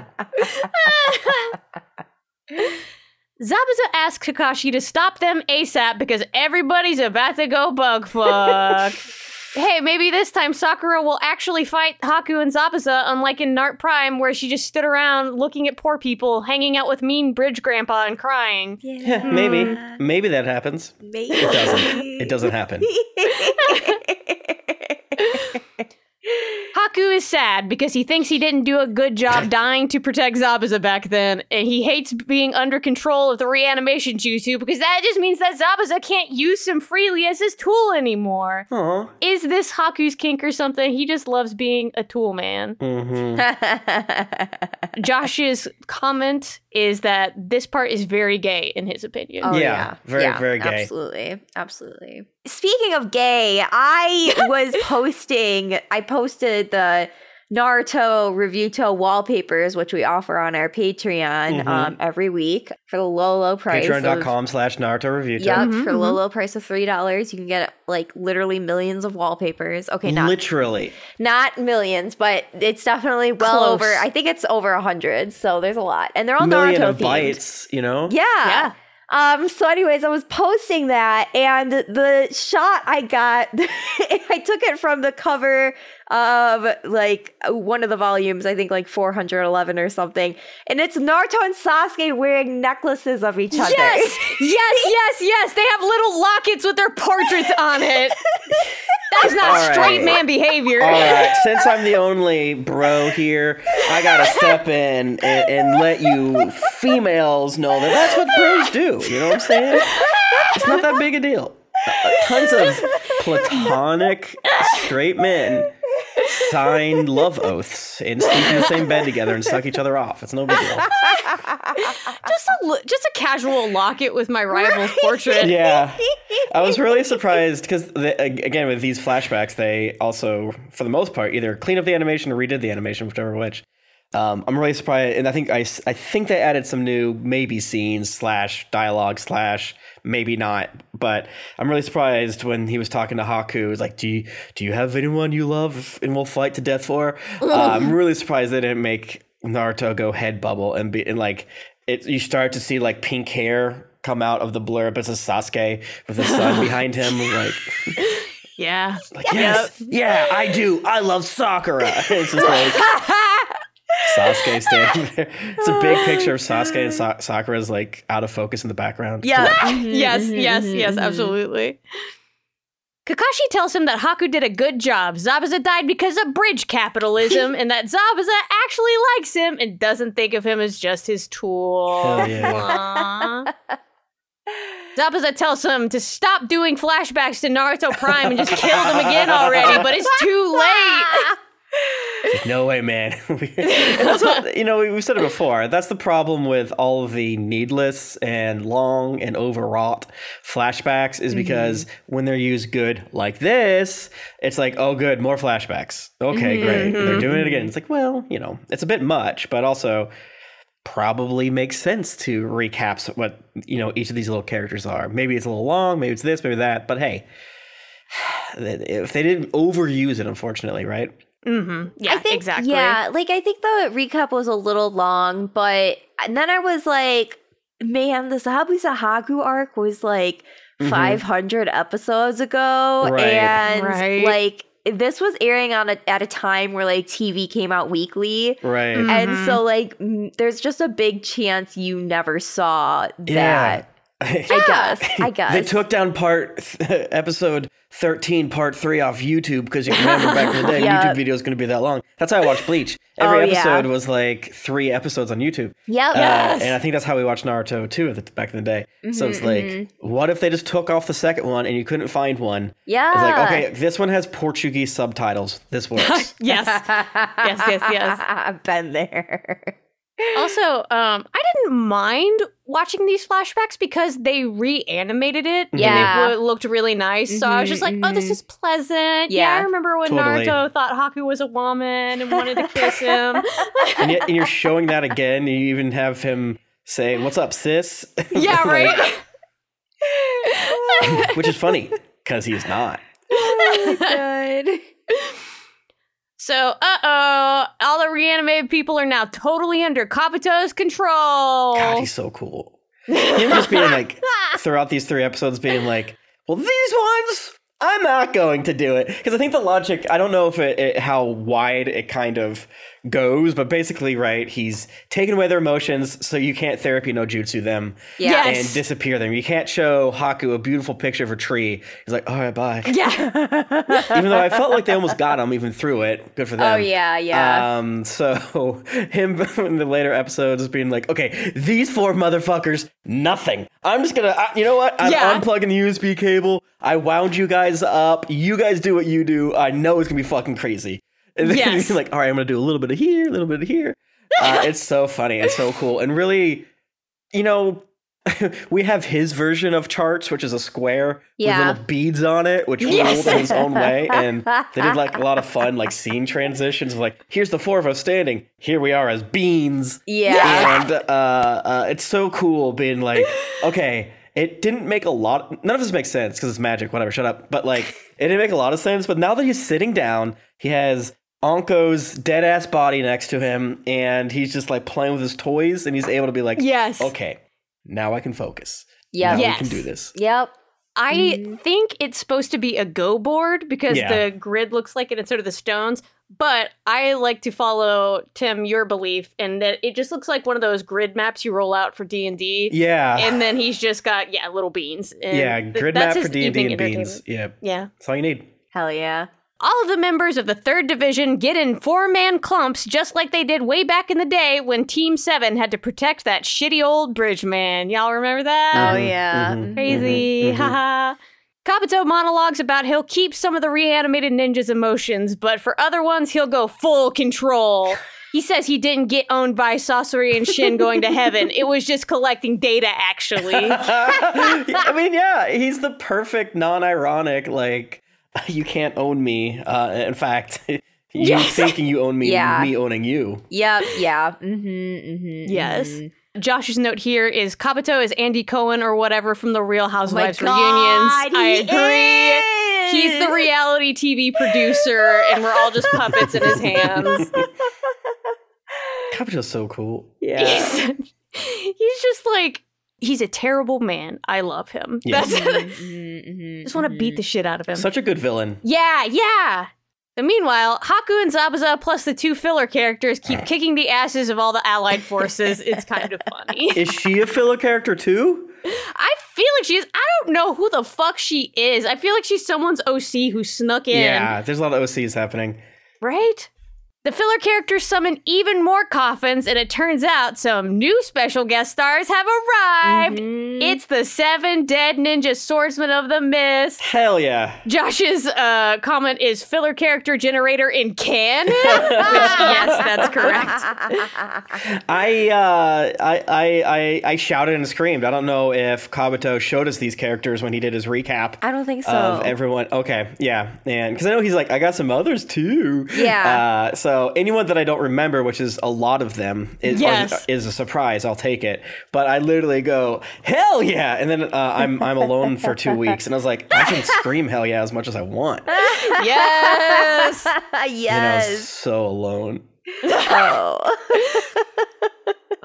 Zabuza asks Kakashi to stop them ASAP because everybody's about to go bug fuck. hey, maybe this time Sakura will actually fight Haku and Zabuza, unlike in Nart Prime, where she just stood around looking at poor people, hanging out with mean bridge grandpa and crying. Yeah, maybe, maybe that happens. Maybe. It doesn't. It doesn't happen. Haku is sad because he thinks he didn't do a good job dying to protect Zabuza back then, and he hates being under control of the reanimation jutsu because that just means that Zabuza can't use him freely as his tool anymore. Aw. Is this Haku's kink or something? He just loves being a tool man. hmm Josh's comment is that this part is very gay in his opinion. Oh, Yeah, very, very gay. Absolutely. Absolutely. Speaking of gay, I was posting, I posted the Naruto Reviewto wallpapers, which we offer on our Patreon Mhm. um, every week for the low, low price. of- Patreon.com slash Naruto Review. Yep, Mhm, for the low, mhm. low price of $3. You can get like literally millions of wallpapers. Okay, not Literally. not millions, but it's definitely well Close. over. I think it's over a hundred, so there's a lot, and they're all Million Naruto of themed. bites, you know? Yeah. Yeah. Um. So, anyways, I was posting that, and the shot I got, I took it from the cover of like one of the volumes. I think like 411 or something, and it's Naruto and Sasuke wearing necklaces of each other. Yes, yes, yes, yes. They have little lockets with their portraits on it. That is not All right. straight man behavior. All right, since I'm the only bro here, I gotta step in and, and let you females know that that's what bros do. You know what I'm saying? It's not that big a deal. Uh, tons of platonic straight men sign love oaths and sleep in the same bed together and suck each other off. It's no big deal. Just a just a casual locket with my rival's portrait. Yeah. I was really surprised because, again, with these flashbacks, they also, for the most part, either clean up the animation or redid the animation, whichever which. Um, I'm really surprised, and I think I, I think they added some new maybe scenes slash dialogue slash maybe not, but I'm really surprised when he was talking to Haku. Was like, do you do you have anyone you love and will fight to death for? Uh, I'm really surprised they didn't make Naruto go head bubble and be and like it. You start to see like pink hair come out of the blurb It's a Sasuke with the sun behind him, like. Yeah. Like, yes, yeah, I do. I love Sakura. It's just like Sasuke standing there. It's a big picture of Sasuke and Sa- Sakura's like out of focus in the background. Yeah. Yes, Mhm, yes, mhm, yes, mhm. absolutely. Kakashi tells him that Haku did a good job. Zabuza died because of bridge capitalism, and that Zabuza actually likes him and doesn't think of him as just his tool. Hell yeah. Zabuza tells him to stop doing flashbacks to Naruto Prime and just kill them again already, but it's too late. Like, no way, man. that's what, you know, we- we've said it before. That's the problem with all of the needless and long and overwrought flashbacks is because mm-hmm. when they're used good like this, it's like, oh, good, more flashbacks. Okay, mm-hmm. great. They're mm-hmm. doing it again. It's like, well, you know, it's a bit much, but also probably makes sense to recap what, you know, each of these little characters are. Maybe it's a little long, maybe it's this, maybe that, but hey. if they didn't overuse it, unfortunately, right? Mm-hmm. Yeah, I think, exactly. Yeah, like I think the recap was a little long, but and then I was like, man, the Zabuza Haku arc was like Mhm. 500 episodes ago, Right. and Right. like this was airing on a, at a time where like TV came out weekly. Right. Mm. And so, like, mm, there's just a big chance you never saw that. Yeah. I guess. I guess. They took down part episode 13, part three off YouTube because you remember back in the day, Yeah. YouTube video is going to be that long. That's how I watched Bleach. Every Oh, yeah. episode was like three episodes on YouTube. Yep. Uh, Yes. and I think that's how we watched Naruto too at the, back in the day. so it's Mhm, like, what if they just took off the second one and you couldn't find one? yeah. It's like, okay, this one has Portuguese subtitles. This works. yes. yes, yes, yes. I've been there. Also, um, I didn't mind watching these flashbacks because they reanimated it. Yeah. And it looked really nice. So I was just like, Mhm, oh, this mhm. is pleasant. Yeah. Yeah. I remember when Totally. Naruto thought Haku was a woman and wanted to kiss him. and, yet, and you're showing that again. You even have him saying, "What's up, sis?" yeah, Like, right? which is funny because he's not. Good. So, uh oh, all the reanimated people are now totally under Kabuto's control. God, he's so cool. Him just being like throughout these three episodes, being like, "Well, these ones, I'm not going to do it," because I think the logic. I don't know if it, it how wide it kind of goes, but basically, right? He's taken away their emotions, so you can't therapy no jutsu them Yeah. Yes. and disappear them. You can't show Haku a beautiful picture of a tree. He's like, "All right, bye." yeah. even though I felt like they almost got him even through it. Good for them. Oh, yeah, yeah. Um, so him in the later episodes being like, okay, these four motherfuckers, nothing. I'm just gonna, I, you know what? I'm Yeah. unplugging the USB cable. I wound you guys up. You guys do what you do. I know it's gonna be fucking crazy. And then Yes. he's like, all right, I'm gonna do a little bit of here, a little bit of here. Uh, it's so funny and so cool, and really, you know. we have his version of charts, which is a square Yeah. with little beads on it, which Yes. rolled in its own way. And they did like a lot of fun, like scene transitions of like, here's the four of us standing. Here we are as beans. Yeah. And uh, uh, it's so cool being like, okay, it didn't make a lot. None of this makes sense because it's magic. Whatever, shut up. But like, it didn't make a lot of sense. But now that he's sitting down, he has Anko's dead ass body next to him, and he's just like playing with his toys, and he's able to be like, Yes. okay, now I can focus. Yeah, Now Yes. we can do this. Yep. I Mhm. think it's supposed to be a go board because Yeah. the grid looks like it instead of the stones. But I like to follow Tim your belief in that it just looks like one of those grid maps you roll out for D and D. Yeah. And then he's just got yeah little beans. And yeah, grid that's map for D and D and beans. Yeah, Yeah. that's all you need. Hell yeah. All of the members of the third division get in four man clumps just like they did way back in the day when Team Seven had to protect that shitty old bridge man. Y'all remember that? Oh Mhm, yeah. mhm. Crazy. Mhm, mhm. Haha. Kabuto monologues about he'll keep some of the reanimated ninjas' emotions, but for other ones, he'll go full control. He says he didn't get owned by Sasori and Shin going to heaven. It was just collecting data, actually. I mean, yeah, he's the perfect non-ironic. Like, you can't own me. Uh, in fact, you Yes. thinking you own me, Yeah. me owning you. Yep. Yeah. Mm-hmm. Mm-hmm. Yes. mhm. Josh's note here is Kabuto is Andy Cohen or whatever from the Real Housewives Oh God, reunions. I he agree. He's the reality TV producer, and we're all just puppets in his hands. Kabuto's so cool. Yeah. He's, he's just like he's a terrible man. I love him. Yes. That's Mhm, just want to beat mm-hmm. the shit out of him. Such a good villain. yeah, yeah. And meanwhile, Haku and Zabuza plus the two filler characters keep ah. kicking the asses of all the allied forces. It's kind of funny. Is she a filler character too? I feel like she is. I don't know who the fuck she is. I feel like she's someone's OC who snuck in. Yeah, there's a lot of OCs happening. Right? The filler characters summon even more coffins, and it turns out some new special guest stars have arrived. Mhm. It's the seven dead ninja swordsmen of the mist. Hell yeah. Josh's uh, comment is filler character generator in canon. Which, yes, that's correct. I, uh, I, I, I, I shouted and screamed. I don't know if Kabuto showed us these characters when he did his recap. I don't think so. of everyone. Okay, yeah, and because I know he's like, I got some others too. Yeah. Uh, so So anyone that I don't remember, which is a lot of them, is, Yes. is a surprise. I'll take it. But I literally go hell yeah, and then uh, I'm I'm alone for two weeks, and I was like, I can scream hell yeah as much as I want. yes. And I was yes. so alone. Oh.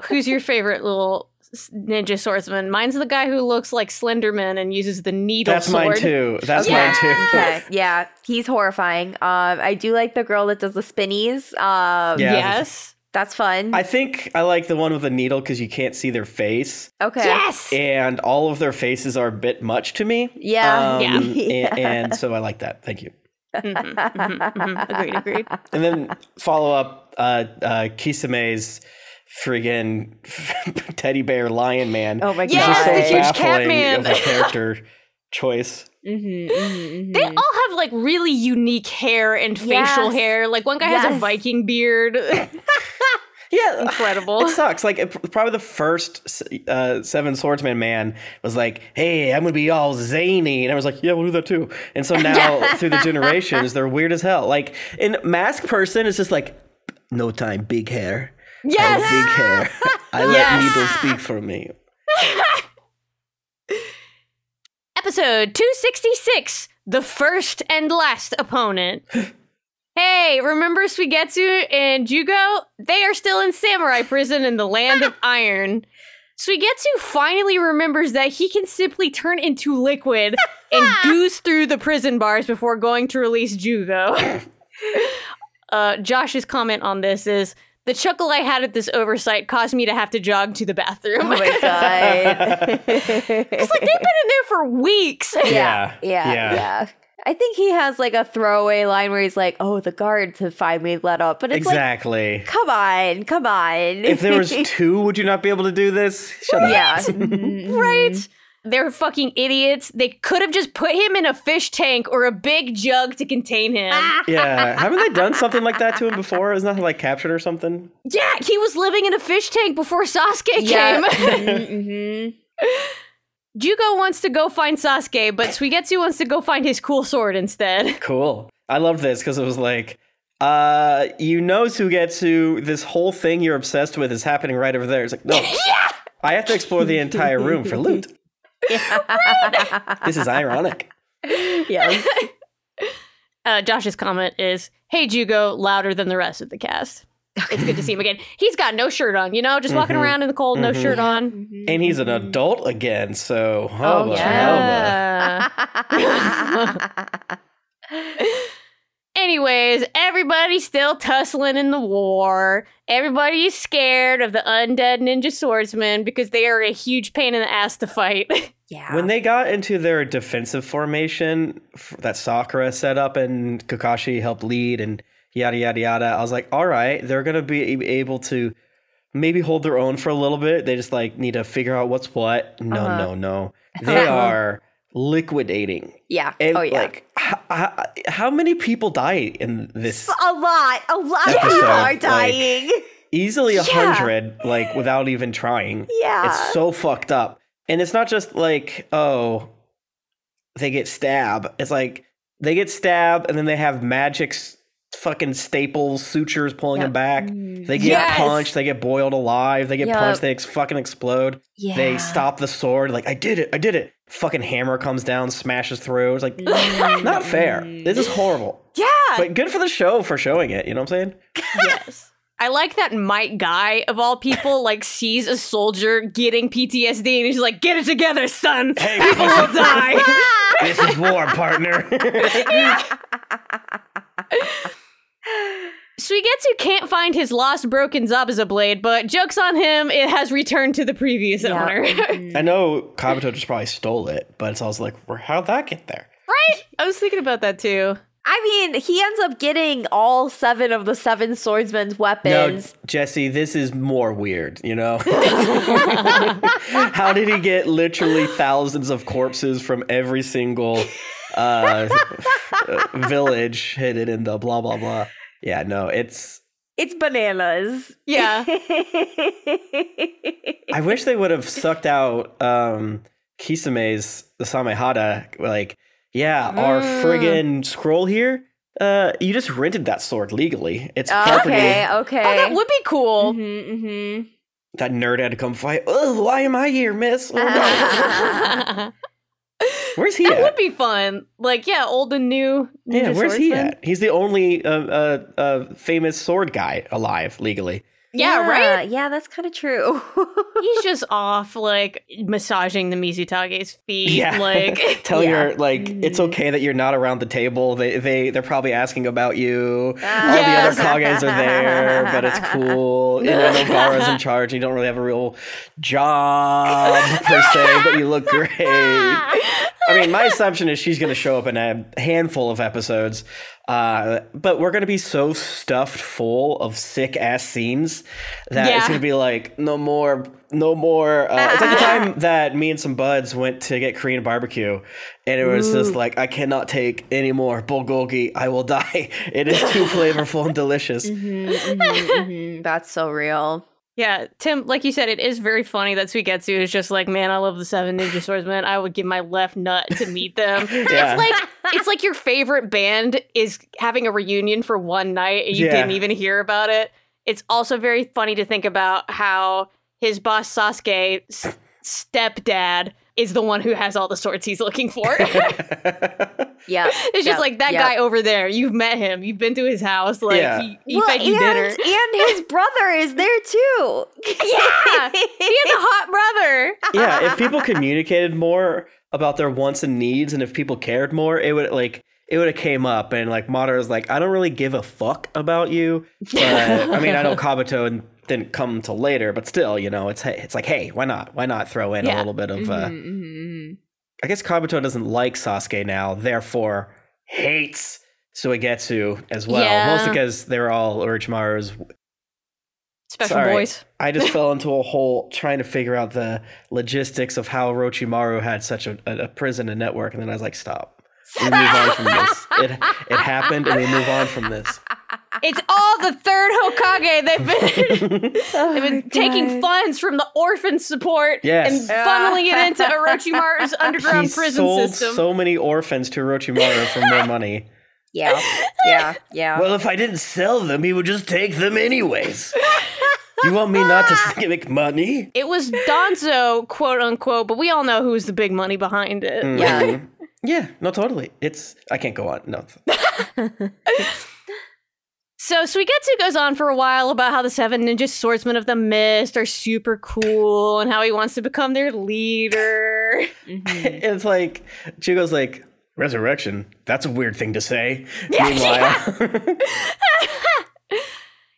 Who's your favorite little s- ninja swordsman? Mine's the guy who looks like Slenderman and uses the needle That's sword. mine too. That's Yeah. mine too. Okay, yeah, he's horrifying. Um, I do like the girl that does the spinnies. Um, Yeah. Yes. that's fun. I think I like the one with the needle because you can't see their face, okay. Yes. and all of their faces are a bit much to me. Yeah. Yeah. and, and so I like that. Thank you. Mhm, mhm, mhm. Agreed. Agreed. And then follow up uh, uh, Kisame's friggin' teddy bear lion man. Oh my Yes, god. the huge cat man. of a character choice. Mhm, mhm, They mhm. all have like really unique hair and facial Yes. hair. Like one guy has a Viking beard. Yeah, Incredible. It sucks. Like it, probably the first uh, Seven Swordsman man was like, "Hey, I'm gonna be all zany," and I was like, "Yeah, we'll do that too." And so now through the generations, they're weird as hell. Like in Mask Person, it's just like, no time, big hair. I yes. big hair. I let Yes. needles speak for me. Episode 266 The First and Last Opponent. hey, remember Suigetsu and Jugo? They are still in samurai prison in the land of iron. Suigetsu finally remembers that he can simply turn into liquid and goose through the prison bars before going to release Jugo. uh, Josh's comment on this is the chuckle I had at this oversight caused me to have to jog to the bathroom. Oh my god. It's like they've been in there for weeks. Yeah, yeah, yeah. I think he has like a throwaway line where he's like, "Oh, the guards have finally let up," but it's like, Exactly. come on, come on. if there was two, would you not be able to do this? Shut up. yeah, Right? Mm-hmm. They're fucking idiots. They could have just put him in a fish tank or a big jug to contain him. Yeah, haven't they done something like that to him before? Isn't that like captured or something? yeah, he was living in a fish tank before Sasuke yeah. came. Mhm, Jugo wants to go find Sasuke, but Suigetsu wants to go find his cool sword instead. Cool. I love this because it was like, uh, you know, Suigetsu, this whole thing you're obsessed with is happening right over there. It's like, no, I have to explore the entire room for loot. This is ironic. Yes. Uh, Josh's comment is, "Hey Jugo, louder than the rest of the cast." It's good to see him again. He's got no shirt on, you know, just walking Mhm. around in the cold, no Mhm. shirt on. Mhm. And he's an adult again, so Oh hubba, hubba. yeah. Anyways, everybody's still tussling in the war. Everybody is scared of the undead ninja swordsmen because they are a huge pain in the ass to fight. yeah. When they got into their defensive formation that Sakura set up and Kakashi helped lead and yada yada yada, I was like, all right, they're gonna be able to maybe hold their own for a little bit. They just like need to figure out what's what. No, Uh-huh. no, no. They are liquidating. yeah. And oh yeah. like, h- h- how many people die in this? a lot. A lot of people are like- dying. Easily a Yeah. hundred, like without even trying. yeah. It's so fucked up. And it's not just like, oh, they get stabbed. It's like they get stabbed and then they have magic fucking staples, sutures pulling Yep. them back. Mm. They get Yes! punched, they get boiled alive, they get Yep. punched, they ex- fucking explode. yeah. They stop the sword, like, I did it, I did it. Fucking hammer comes down, smashes through. It's like, not fair. This is horrible. yeah. But good for the show for showing it, you know what I'm saying? yes. I like that Mike guy of all people like sees a soldier getting PTSD and he's like, "Get it together, son. Hey, People will die." this is war, partner. Suigetsu can't find his lost broken Zabuza blade, but jokes on him, it has returned to the previous Yeah. owner. Mhm. I know Kabuto just probably stole it, but it's also like, where- how'd that get there? right? I was thinking about that too. I mean, he ends up getting all seven of the seven swordsman's No, weapons. Jesse, this is more weird, you know? How did he get literally thousands of corpses from every single uh, uh, village hidden in the blah, blah, blah? Yeah, no, it's. It's bananas. Yeah. I wish they would have sucked out um, Kisame's the Samehada. Like, yeah, our Mm. friggin' scroll here, Uh, you just rented that sword legally. It's property. Okay, okay. Oh, that would be cool. Mm-hmm, mm-hmm. That nerd had to come fight. Oh, why am I here, miss? Oh, no. that Where's he at? would be fun. Like, yeah, old and new. yeah, ninja where's he at? He's the only uh, uh, uh, famous sword guy alive legally. Yeah, right? Yeah, that's kind of true. He's just off, like, massaging the Mizukage's feet. Yeah, Like, tell Yeah. your like it's okay that you're not around the table. They they they're probably asking about you. Ah. All Yes. the other Kages are there, but it's cool. You know, Nogara's in charge. You don't really have a real job per se, but you look great. I mean, my assumption is she's going to show up in a handful of episodes, uh, but we're going to be so stuffed full of sick ass scenes that it's going to be like no more, no more. Uh, it's like the time that me and some buds went to get Korean barbecue, and it was just like I cannot take any more bulgogi. I will die. It is too flavorful and delicious. Mhm, That's so real. Yeah, Tim, like you said, it is very funny that Suigetsu is just like, man, I love the seven ninja swordsmen. I would give my left nut to meet them. Yeah. It's like it's like your favorite band is having a reunion for one night and you Yeah. didn't even hear about it. It's also very funny to think about how his boss Sasuke's stepdad is the one who has all the swords he's looking for. Yeah. It's just like that guy over there. You've met him. You've been to his house. Like Yeah. he, he well, fed you and, dinner. and his brother is there too. Yeah, he has a hot brother. yeah, if people communicated more about their wants and needs, and if people cared more, it would like it would have came up. And like Madara was like, I don't really give a fuck about you, but I mean, I know Kabuto and didn't come till later, but still, you know, it's it's like, hey, why not? Why not throw in a little bit of? Uh, Mhm, mhm, I guess Kabuto doesn't like Sasuke now, therefore hates Suigetsu as well. Yeah. Mostly because they're all Orochimaru's Special Sorry. boys. I just fell into a hole trying to figure out the logistics of how Orochimaru had such a, a, a prison and network, and then I was like, stop. We move on from this. It it happened, and we move on from this. It's all the third Hokage. They've been mhm. they've been taking funds from the orphan support Yes. and funneling it into Orochimaru's underground he prison sold system. so many orphans to Orochimaru for more money. Yeah, yeah, yeah. Well, if I didn't sell them, he would just take them anyways. You want me not to make money? it was Danzo, quote unquote, but we all know who's the big money behind it. Yeah. Mhm. Yeah, no, totally. It's I can't go on. No. So Suigetsu goes on for a while about how the seven ninja swordsmen of the mist are super cool and how he wants to become their leader. Mhm. it's like Jugo's like resurrection. That's a weird thing to say. Meanwhile, Yeah,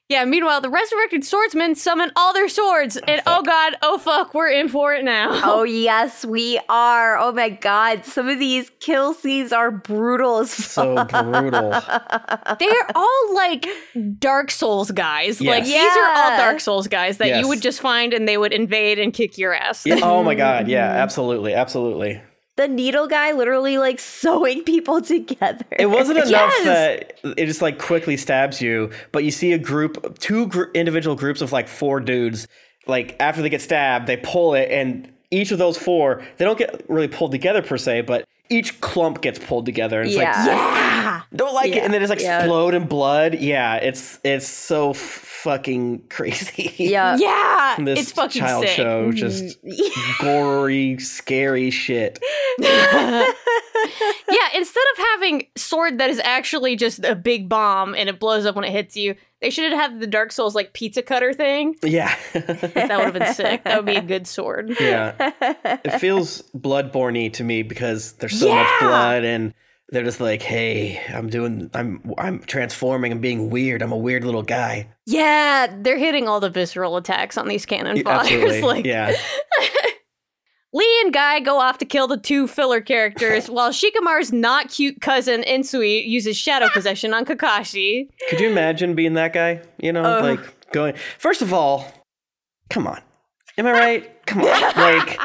meanwhile, the resurrected swordsmen summon all their swords, and oh, oh god, oh fuck, we're in for it now. Oh yes, we are. Oh my god, some of these kill scenes are brutal as fuck. so brutal. They're all like Dark Souls guys. Like Yes. these are all Dark Souls guys that Yes. you would just find and they would invade and kick your ass. Yeah, oh my god, yeah, absolutely, absolutely. The needle guy literally like sewing people together. It wasn't enough Yes. that it just like quickly stabs you, but you see a group, two gr- individual groups of like four dudes. Like after they get stabbed, they pull it, and each of those four, they don't get really pulled together per se, but each clump gets pulled together. And it's Yeah. like, Yeah. don't like it, and then it's yeah. explode in blood. Yeah, it's it's so f- fucking crazy. Yeah. Yeah. this it's fucking child sick. show mm-hmm. just gory, scary shit. yeah, instead of having sword that is actually just a big bomb and it blows up when it hits you, they should have had the Dark Souls like pizza cutter thing. Yeah. That would have been sick. That would be a good sword. Yeah. It feels bloodborne to me because there's so much blood and they're just like, "Hey, I'm doing I'm I'm transforming, I'm being weird. I'm a weird little guy." Yeah, they're hitting all the visceral attacks on these cannon foders. Like yeah. Lee and Guy go off to kill the two filler characters, while Shikamaru's not cute cousin Insui uses shadow possession on Kakashi. Could you imagine being that guy? You know, Ugh. like going First of all, come on. Am I right? Come on. Like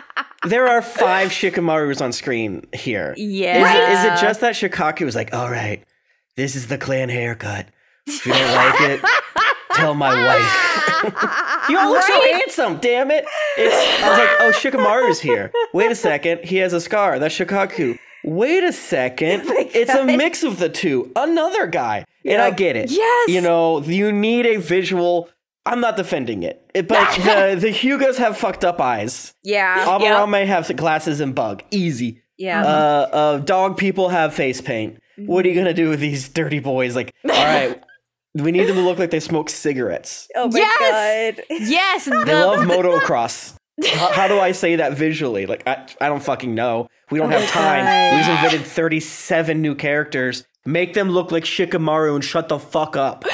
there are five Shikamarus on screen here. yeah. it, is it just that Shikaku was like, all right, this is the clan haircut. If you don't like it, tell my wife. you all look so handsome, damn it. It's, I was like, oh, Shikamaru's here. Wait a second, he has a scar. That's Shikaku. wait a second. my it's a mix of the two. Another guy. And I get it. Yes. You know, you need a visual. I'm not defending it, It- but the, the Hyugas have fucked up eyes. Yeah. Aburame may have glasses and bug. Easy. Yeah. Uh, uh, dog people have face paint. What are you gonna do with these dirty boys? Like, all right, we need them to look like they smoke cigarettes. oh my Yes! god. Yes, the, They love motocross. how, how do I say that visually? Like, I, I don't fucking know. We don't have time. God. We've invented 37 new characters. Make them look like Shikamaru and shut the fuck up.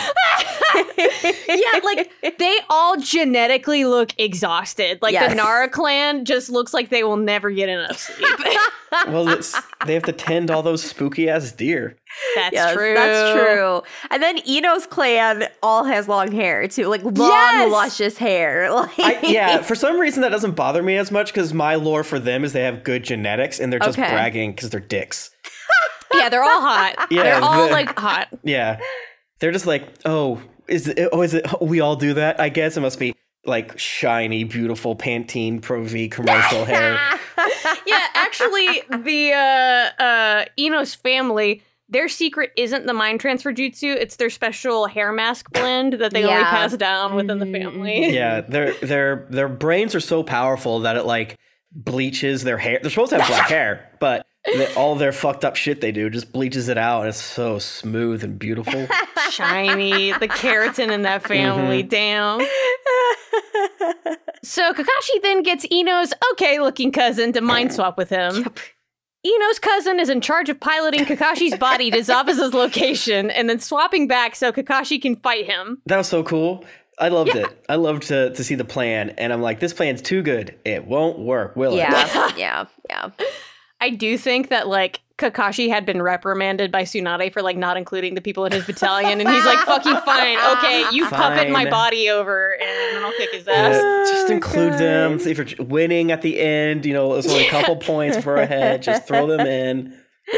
yeah, like they all genetically look exhausted. Like Yes. the Nara clan just looks like they will never get enough sleep. Well, it's, they have to tend all those spooky ass deer. That's Yes, true. That's true. And then Ino's clan all has long hair too, like long, Yes! luscious hair. Like, I, yeah, for some reason that doesn't bother me as much because my lore for them is they have good genetics and they're just Okay. bragging because they're dicks. Yeah, they're all hot. Yeah, they're all the- like hot. Yeah, they're just like, oh, is it? Oh, is it? oh, we all do that. I guess it must be like shiny, beautiful Pantene Pro V commercial hair. Yeah, actually, the uh, uh, Ino's family. Their secret isn't the mind transfer jutsu; it's their special hair mask blend that they only pass down within the Mhm, family. Yeah, their their their brains are so powerful that it like bleaches their hair. They're supposed to have black hair, but the, all their fucked up shit they do just bleaches it out, and it's so smooth and beautiful. Shiny, the keratin in that family. Mm-hmm. Damn. So Kakashi then gets Ino's okay looking cousin to mind swap with him. Ino's cousin is in charge of piloting Kakashi's body to Zabuza's location and then swapping back so Kakashi can fight him. That was so cool. I loved it. I loved to to see the plan, and I'm like, this plan's too good. It won't work, will it? yeah, yeah, yeah. I do think that like Kakashi had been reprimanded by Tsunade for like not including the people in his battalion, and he's like, "Fucking fine, okay, you puppet my body over, and I'll kick his ass." just Oh, include them. God. See if you're winning at the end, you know, it's only a couple points for ahead. Just throw them in.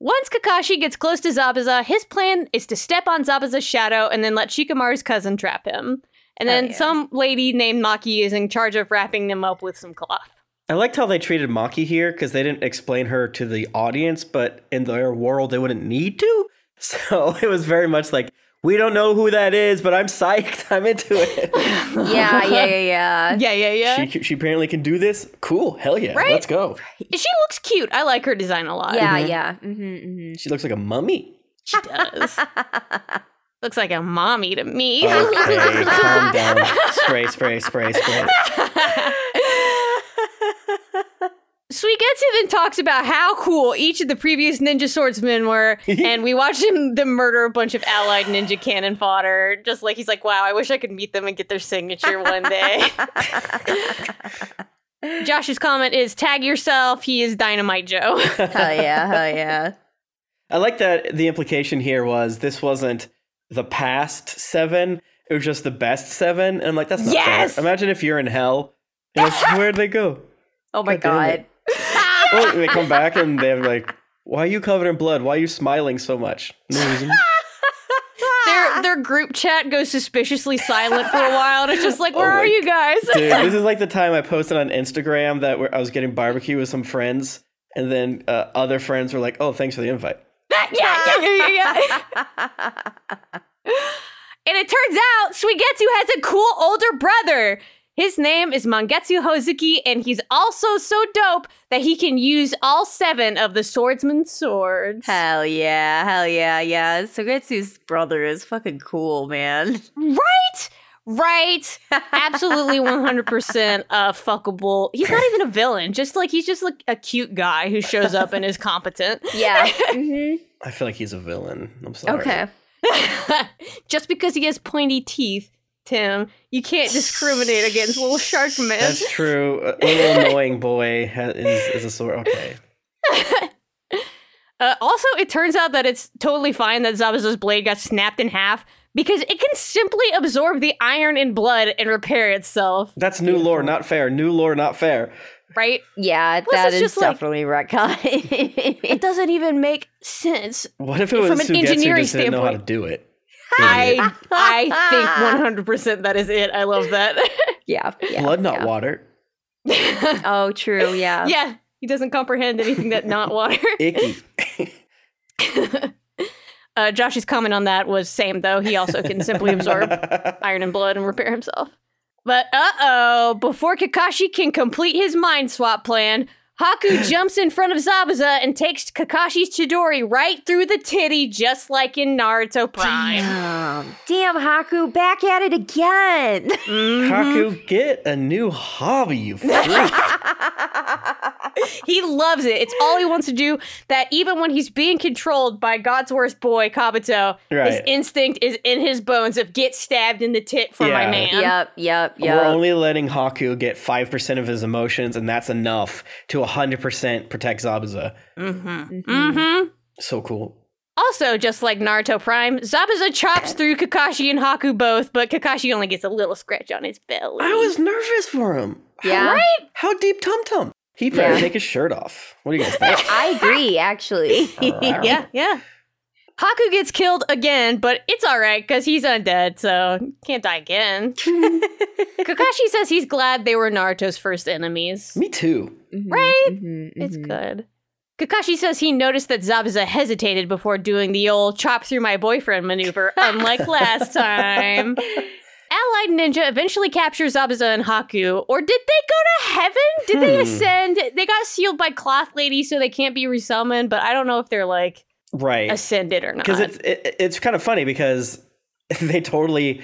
Once Kakashi gets close to Zabuza, his plan is to step on Zabuza's shadow and then let Shikamaru's cousin trap him. And Hell then yeah. some lady named Maki is in charge of wrapping them up with some cloth. I liked how they treated Maki here because they didn't explain her to the audience, but in their world, they wouldn't need to. So it was very much like, we don't know who that is, but I'm psyched. I'm into it. Yeah, yeah, yeah, yeah. Yeah, yeah, yeah. She, she apparently can do this. Cool. Hell yeah. Right? Let's go. She looks cute. I like her design a lot. Yeah, Mhm. yeah. Mm-hmm, mm-hmm. She looks like a mummy. She does. Looks like a mommy to me. Okay, calm down. Spray, spray, spray, spray. Suigetsu then talks about how cool each of the previous ninja swordsmen were, and we watched him them murder a bunch of allied ninja cannon fodder. Just like he's like, "Wow, I wish I could meet them and get their signature one day." Josh's comment is, "Tag yourself. He is Dynamite Joe." hell yeah, hell yeah. I like that the implication here was this wasn't the past seven, it was just the best seven. And I'm like, that's not Yes! fair. Imagine if you're in hell. And where'd they go? Oh my God god. Oh, they come back and they're like, why are you covered in blood? Why are you smiling so much? No reason. their their group chat goes suspiciously silent for a while, and it's just like, "Where Oh are you guys?" Dude, this is like the time I posted on Instagram that I was getting barbecue with some friends. And then uh, other friends were like, oh, thanks for the invite. yeah, yeah, yeah, yeah, yeah. And it turns out Suigetsu has a cool older brother. His name is Mangetsu Hozuki, and he's also so dope that he can use all seven of the swordsman's swords. Hell yeah, hell yeah, yeah. Suigetsu's brother is fucking cool, man. Right? Right. Absolutely 100% uh, fuckable. He's not even a villain. Just like, he's just like a cute guy who shows up and is competent. Yeah. hmm I feel like he's a villain. I'm sorry. Okay. just because he has pointy teeth, Tim, you can't discriminate against little shark men. That's true. A little annoying boy is, is a sword. Okay. Uh, also, it turns out that it's totally fine that Zabuza's blade got snapped in half because it can simply absorb the iron and blood and repair itself, That's new lore, not fair. New lore, not fair. right? Yeah, Plus, that it's is like- definitely retcon. It doesn't even make sense. What if it was From an Suigetsu engineering just didn't know how to standpoint- do it? I I think 100% that is it. I love that. yeah, yeah. Blood, not yeah. water. Oh, true. Yeah. yeah. He doesn't comprehend anything that not water. Icky. Uh, Josh's comment on that was same though. He also can simply absorb iron and blood and repair himself. But uh oh, before Kakashi can complete his mind swap plan, Haku jumps in front of Zabuza and takes Kakashi's Chidori right through the titty, just like in Naruto Prime. Damn. Damn, Haku, back at it again. Mhm. Haku, get a new hobby, you freak. He loves it. It's all he wants to do. That even when he's being controlled by God's worst boy, Kabuto, his instinct is in his bones of get stabbed in the tit for my man. yep, yep, yep. We're only letting Haku get 5% of his emotions, and that's enough to 100% protect Zabuza. Mm-hmm. Mm-hmm. So cool. Also, just like Naruto Prime, Zabuza chops through Kakashi and Haku both, but Kakashi only gets a little scratch on his belly. I was nervous for him. yeah. right. How deep Tum Tum? He better Yeah. take his shirt off. What do you guys think? I agree, actually. yeah, yeah. Haku gets killed again, but it's all right because he's undead, so can't die again. Kakashi says he's glad they were Naruto's first enemies. Me too. Right? Mhm, It's mhm. good. Kakashi says he noticed that Zabuza hesitated before doing the old chop through my boyfriend maneuver, unlike last time. Allied Ninja eventually captures Zabuza and Haku, or did they go to heaven? Did they Hmm. ascend? They got sealed by Cloth Lady, so they can't be resummoned, but I don't know if they're like Right. ascended or not. Because it's it, it's kind of funny because they totally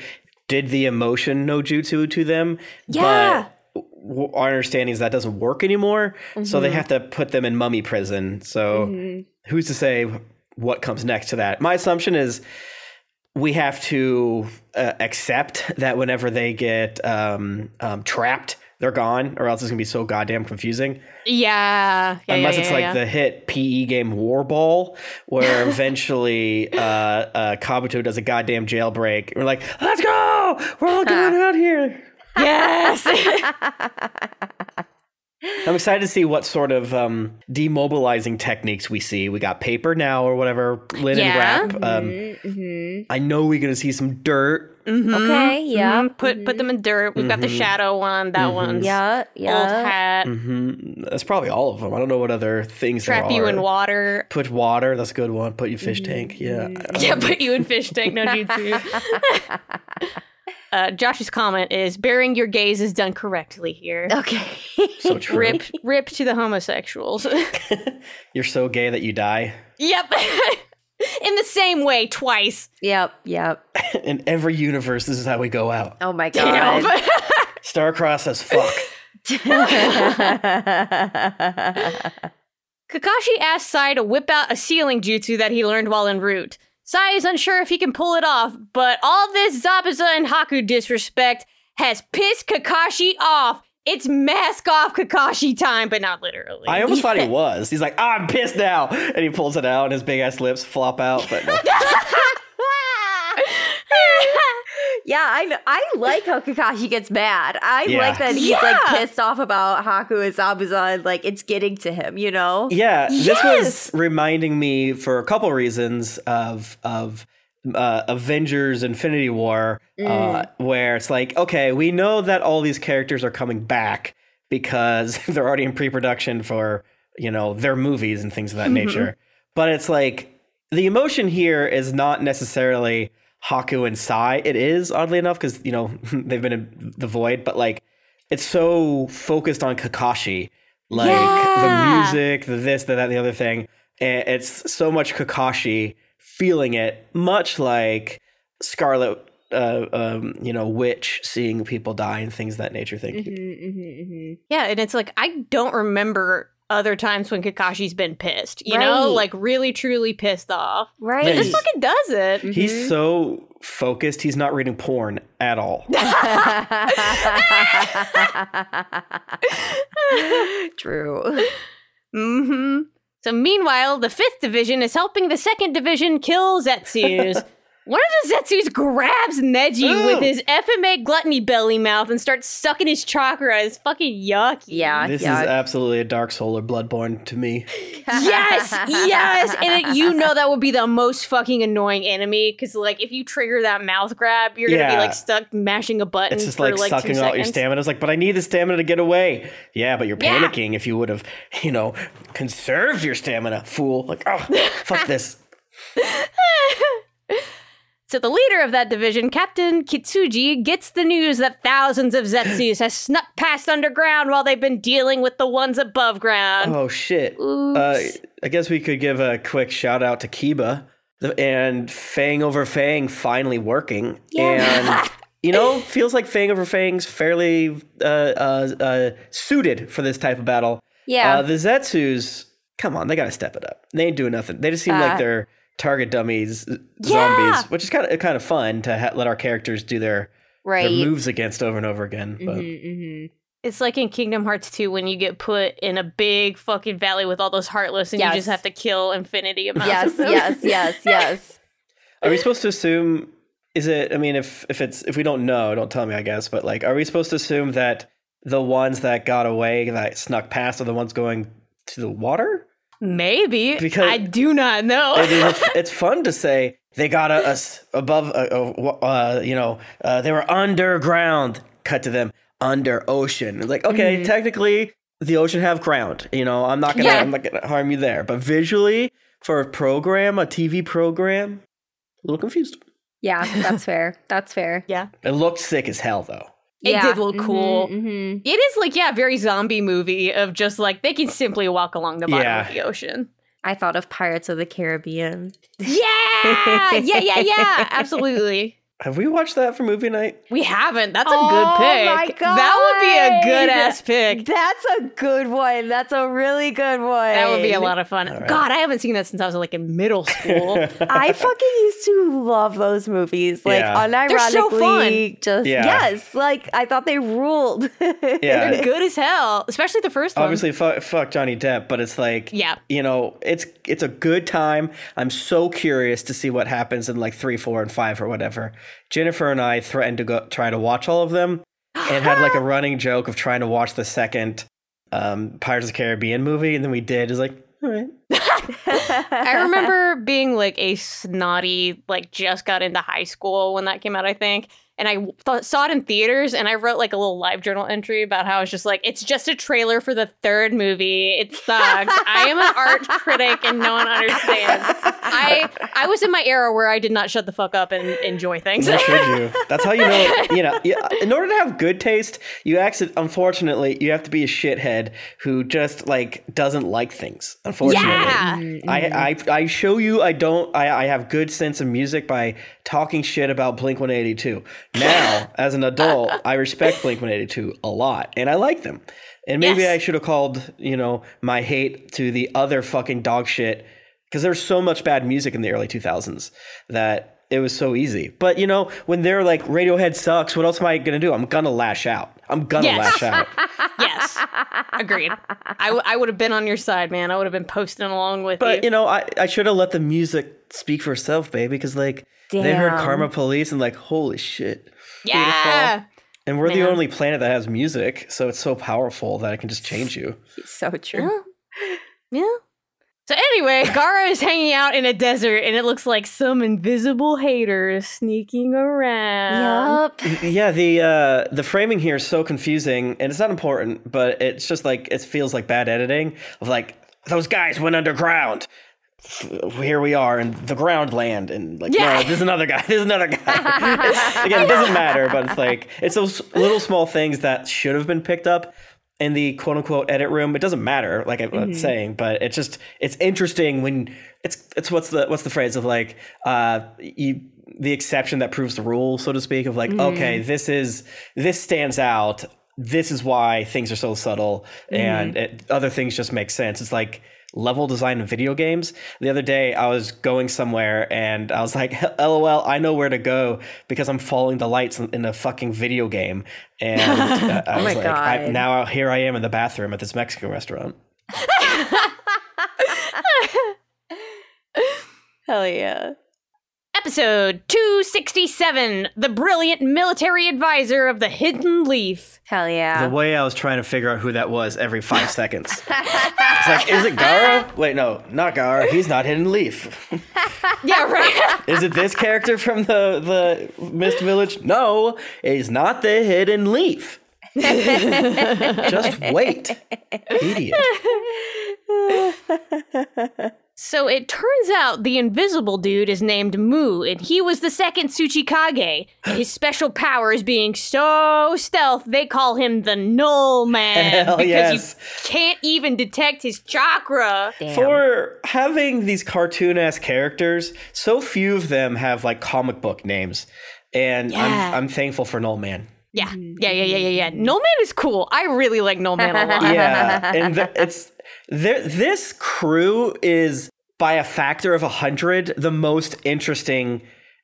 did the emotion no jutsu to them. Yeah. But our understanding is that doesn't work anymore. So Mm-hmm. they have to put them in mummy prison. So Mhm. who's to say what comes next to that? My assumption is we have to uh, accept that whenever they get um, um, trapped, they're gone, or else it's gonna be so goddamn confusing. yeah. yeah Unless yeah, it's yeah, like the hit PE game War Ball, where eventually uh, uh, Kabuto does a goddamn jailbreak. And we're like, let's go! We're all going out here. Yes. I'm excited to see what sort of um, demobilizing techniques we see. We got paper now or whatever, linen Yeah. wrap. Um, Mhm, mhm. I know we're going to see some dirt. Mhm. Okay, yeah. Mhm. Put put them in dirt. We've got the Mhm. shadow one. That Mhm. one's Yeah, old yeah. hat. hmm That's probably all of them. I don't know what other things Trap there you are. in water. Put water. That's a good one. Put you fish tank. Yeah. Yeah, put you in fish tank, no jutsu. uh, Josh's comment is burying your gaze is done correctly here. Okay. So true. Rip, rip to the homosexuals. You're so gay that you die. yep. in the same way, twice. Yep, yep. In every universe, this is how we go out. Oh my Damn. god. Starcross says fuck. Kakashi asks Sai to whip out a sealing jutsu that he learned while en route. Sai is unsure if he can pull it off, but all this Zabuza and Haku disrespect has pissed Kakashi off. It's mask off Kakashi time, but not literally. I almost thought he was. He's like, ah, I'm pissed now. And he pulls it out and his big ass lips flop out. But no. yeah, I. I like how Kakashi gets mad. I Yeah. like that he's like pissed off about Haku and Zabuza and like it's getting to him, you know? yeah, this Yes! was reminding me for a couple reasons of of uh, Avengers Infinity War, uh, where it's like, okay, we know that all these characters are coming back because they're already in pre-production for you know their movies and things of that nature. But it's like the emotion here is not necessarily Haku and Sai. It is oddly enough because you know they've been in the void, but like it's so focused on Kakashi, like Yeah. the music, the this, the that, the other thing. It's so much Kakashi feeling it, much like Scarlet, uh, um, you know, Witch seeing people die and things of that nature. Thank you. Mm-hmm, yeah, and it's like I don't remember other times when Kakashi's been pissed. You know, like really truly pissed off. Right. Yeah, This fucking does it. He's so focused; he's not reading porn at all. True. hmm So meanwhile, the fifth division is helping the second division kill Zetsus. One of the Zetsus grabs Neji Ooh. with his FMA gluttony belly mouth and starts sucking his chakra. It's fucking yucky. Yeah, This yeah. is absolutely a Dark Soul or Bloodborne to me. Yes, yes, and it, you know that would be the most fucking annoying enemy because, like, if you trigger that mouth grab, you're gonna be like stuck mashing a button. It's just for, like, like sucking two out your seconds. stamina. It's like, but I need the stamina to get away. Yeah, but you're Yeah. panicking if you would have, you know, conserved your stamina, fool. Like, oh, fuck this. So the leader of that division, Captain Kitsuchi, gets the news that thousands of Zetsus has snuck past underground while they've been dealing with the ones above ground. Oh shit. Uh, I guess we could give a quick shout out to Kiba and Fang over Fang finally working. And you know, feels like Fang over Fang's fairly uh, uh, uh, suited for this type of battle. yeah. Uh, the Zetsus, come on, they gotta step it up. They ain't doing nothing. They just seem Uh, like they're target dummies, Yeah. zombies, which is kind of kind of fun to ha- let our characters do their, right. their moves against over and over again. But Mhm, mhm. It's like in Kingdom Hearts 2 when you get put in a big fucking valley with all those heartless and Yes. you just have to kill infinity amounts Yes, of them. Yes, yes, yes, yes. Are we supposed to assume? Is it? I mean, if if it's if we don't know, don't tell me. I guess, but like, are we supposed to assume that the ones that got away that snuck past are the ones going to the water? Maybe. Because- I do not know. It is, it's fun to say they got us above. Uh, uh, uh, you know, uh, they were underground. Cut to them under ocean. Like, okay, technically, the ocean have ground. You know, I'm not gonna Yeah. I'm not gonna harm you there. But visually, for a program, a TV program, a little confused. Yeah, that's fair. That's fair. yeah. It looked sick as hell, though. It Yeah. did look Mhm, cool. mhm. It is like, yeah, very zombie movie of just like they can simply walk along the bottom Yeah. of the ocean. I thought of Pirates of the Caribbean. Yeah, yeah, yeah, yeah. Absolutely. Have we watched that for movie night? We haven't. That's a Oh good pick. my That would be a good ass pick. That's a good one. That's a really good one. That would be a lot of fun. right. God, I haven't seen that since I was like in middle school. I fucking used to love those movies. Like Yeah. unironically, They're so fun. just Yeah. yes. Like I thought they ruled. Yeah. They're good as hell, especially the first one. Obviously, fuck, fuck Johnny Depp, but it's like, Yeah. you know, it's it's a good time. I'm so curious to see what happens in like three, four, and five or whatever. Jennifer and I threatened to go try to watch all of them, and had like a running joke of trying to watch the second um, Pirates of the Caribbean movie, and then we did. It's like, all right, I remember being like a snotty, like just got into high school when that came out, I think. And I th- saw it in theaters and I wrote like a little live journal entry about how I was just like, it's just a trailer for the third movie. It sucks. I am an art critic and no one understands. I I was in my era where I did not shut the fuck up and enjoy things. Nor should you? That's how you know. You know, in order to have good taste, you actually, unfortunately, you have to be a shithead who just like doesn't like things. Unfortunately, yeah. Mm-hmm. I, I I show you I don't I, I have good sense of music by talking shit about Blink 182. Now, as an adult, I respect Blink 182 a lot and I like them. And maybe Yes. I should have called, you know, my hate to the other fucking dog shit because there's so much bad music in the early 2000s that it was so easy. But you know, when they're like Radiohead sucks, what else am I going to do? I'm going to lash out. I'm going to Yes. lash out. yes. Agreed. I, w- I would have been on your side, man. I would have been posting along with But you. you know, I, I should have let the music speak for itself, baby, because like they heard Karma Police and like, holy shit. yeah. And we're the only planet that has music, so it's so powerful that it can just change you. so true. Yeah. Yeah. So anyway, Gaara is hanging out in a desert, and it looks like some invisible haters sneaking around. Yup. Yeah, the uh, the framing here is so confusing, and it's not important, but it's just like it feels like bad editing of like those guys went underground. Here we are in the ground land, and like, Yeah. no, there's another guy. There's another guy. Again, it doesn't matter, but it's like it's those little small things that should have been picked up in the quote unquote edit room. It doesn't matter, like I'm Mm-hmm. saying, but it's just it's interesting when it's it's what's the what's the phrase of like uh you the exception that proves the rule, so to speak, of like, Mm-hmm. okay, this is this stands out. This is why things are so subtle, Mm-hmm. and it, other things just make sense. It's like level design video games. The other day, I was going somewhere, and I was like, "LOL, I know where to go because I'm following the lights in, in a fucking video game." And uh, I Oh was like, I, "Now here I am in the bathroom at this Mexican restaurant." Hell yeah. Episode 267 The Brilliant Military Advisor of the Hidden Leaf. Hell yeah. The way I was trying to figure out who that was every five seconds. It's like, is it Gaara? Wait, no, not Gaara. He's not Hidden Leaf. Yeah, right. Is it this character from the the Mist Village? No, he's not the Hidden Leaf. Just wait, idiot. So it turns out the invisible dude is named Mu, and he was the second Tsuchikage. His special power is being so stealth, they call him the Null Man. Hell because yes. you can't even detect his chakra. Damn. For having these cartoon ass characters, so few of them have like comic book names, and Yeah. I'm I'm thankful for Null Man. Yeah, yeah, yeah, yeah, yeah, yeah. Null Man is cool. I really like Null Man a lot. yeah, and th- it's there. This crew is by a factor of a hundred the most interesting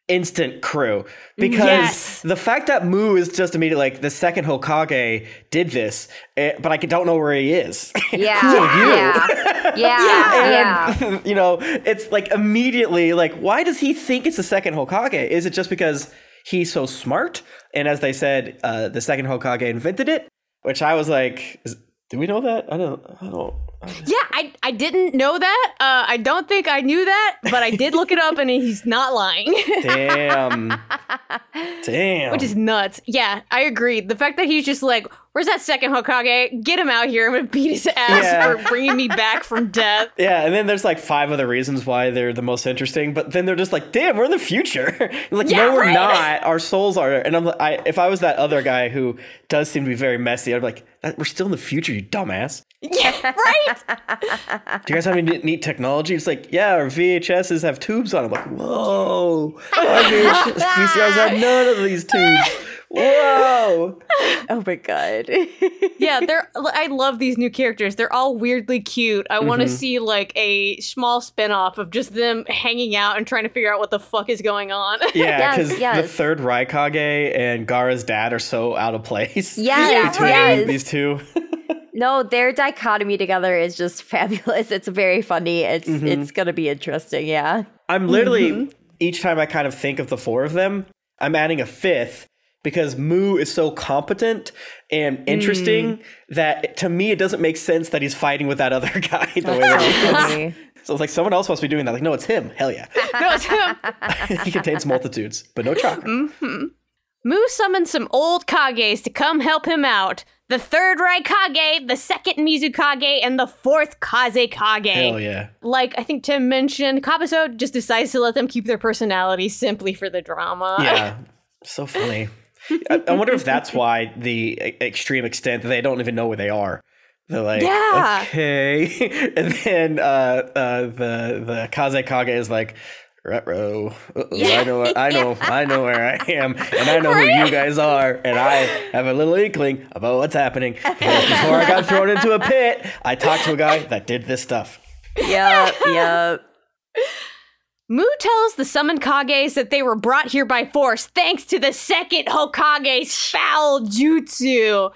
instant crew because Yes. the fact that Mu is just immediately like the second Hokage did this, eh, but I don't know where he is. yeah. Who are you? Yeah. Yeah. yeah. you know, it's like immediately like, why does he think it's the second Hokage? Is it just because he's so smart? And as they said, uh, the second Hokage invented it, which I was like, do we know that? I don't. I don't. Yeah, I, I didn't know that. Uh, I don't think I knew that, but I did look it up and he's not lying. Damn. Damn. Which is nuts. Yeah, I agree. The fact that he's just like, where's that second Hokage? Get him out here. I'm going to beat his ass Yeah. for bringing me back from death. yeah, and then there's like five other reasons why they're the most interesting, but then they're just like, "Damn, we're in the future." like, Yeah, no, we're right. not. Our souls are. And I'm, like- I, if I was that other guy who does seem to be very messy, I'd be like, "We're still in the future, you dumbass." Yeah, right? Do you guys have any neat- neat technology? It's like, yeah, our VHSs have tubes on them. I'm like, whoa, our VHS, VCRs have none of these tubes. Whoa. Oh my god. yeah, they're. I love these new characters. They're all weirdly cute. I want to Mm-hmm. see like a small spin-off of just them hanging out and trying to figure out what the fuck is going on. Yeah, Yes, because the third Raikage and Gaara's dad are so out of place. Yes, between yes. these two. No, their dichotomy together is just fabulous. It's very funny. It's Mm-hmm. it's gonna be interesting. Yeah. I'm literally Mm-hmm. each time I kind of think of the four of them, I'm adding a fifth because Mu is so competent and interesting Mm. that to me it doesn't make sense that he's fighting with that other guy the way that he is. So it's like someone else must be doing that. Like, no, it's him. Hell yeah. no, it's him. he contains multitudes, but no chakra. Mm-hmm. Mu summons some old Kages to come help him out. The third Raikage, the second Mizukage, and the fourth Kazekage. Hell yeah. Like I think Tim mentioned, Kabuto just decides to let them keep their personality simply for the drama. Yeah. so funny. I, I wonder if that's why the extreme extent that they don't even know where they are. They're like, Yeah. okay. and then uh, uh, the the Kazekage is like, Retro. I know, I know, I know where I am, and I know who you guys are, and I have a little inkling about what's happening. Before I got thrown into a pit, I talked to a guy that did this stuff. Yep. Yep. Mu tells the summoned Kages that they were brought here by force thanks to the second Hokage's foul jutsu.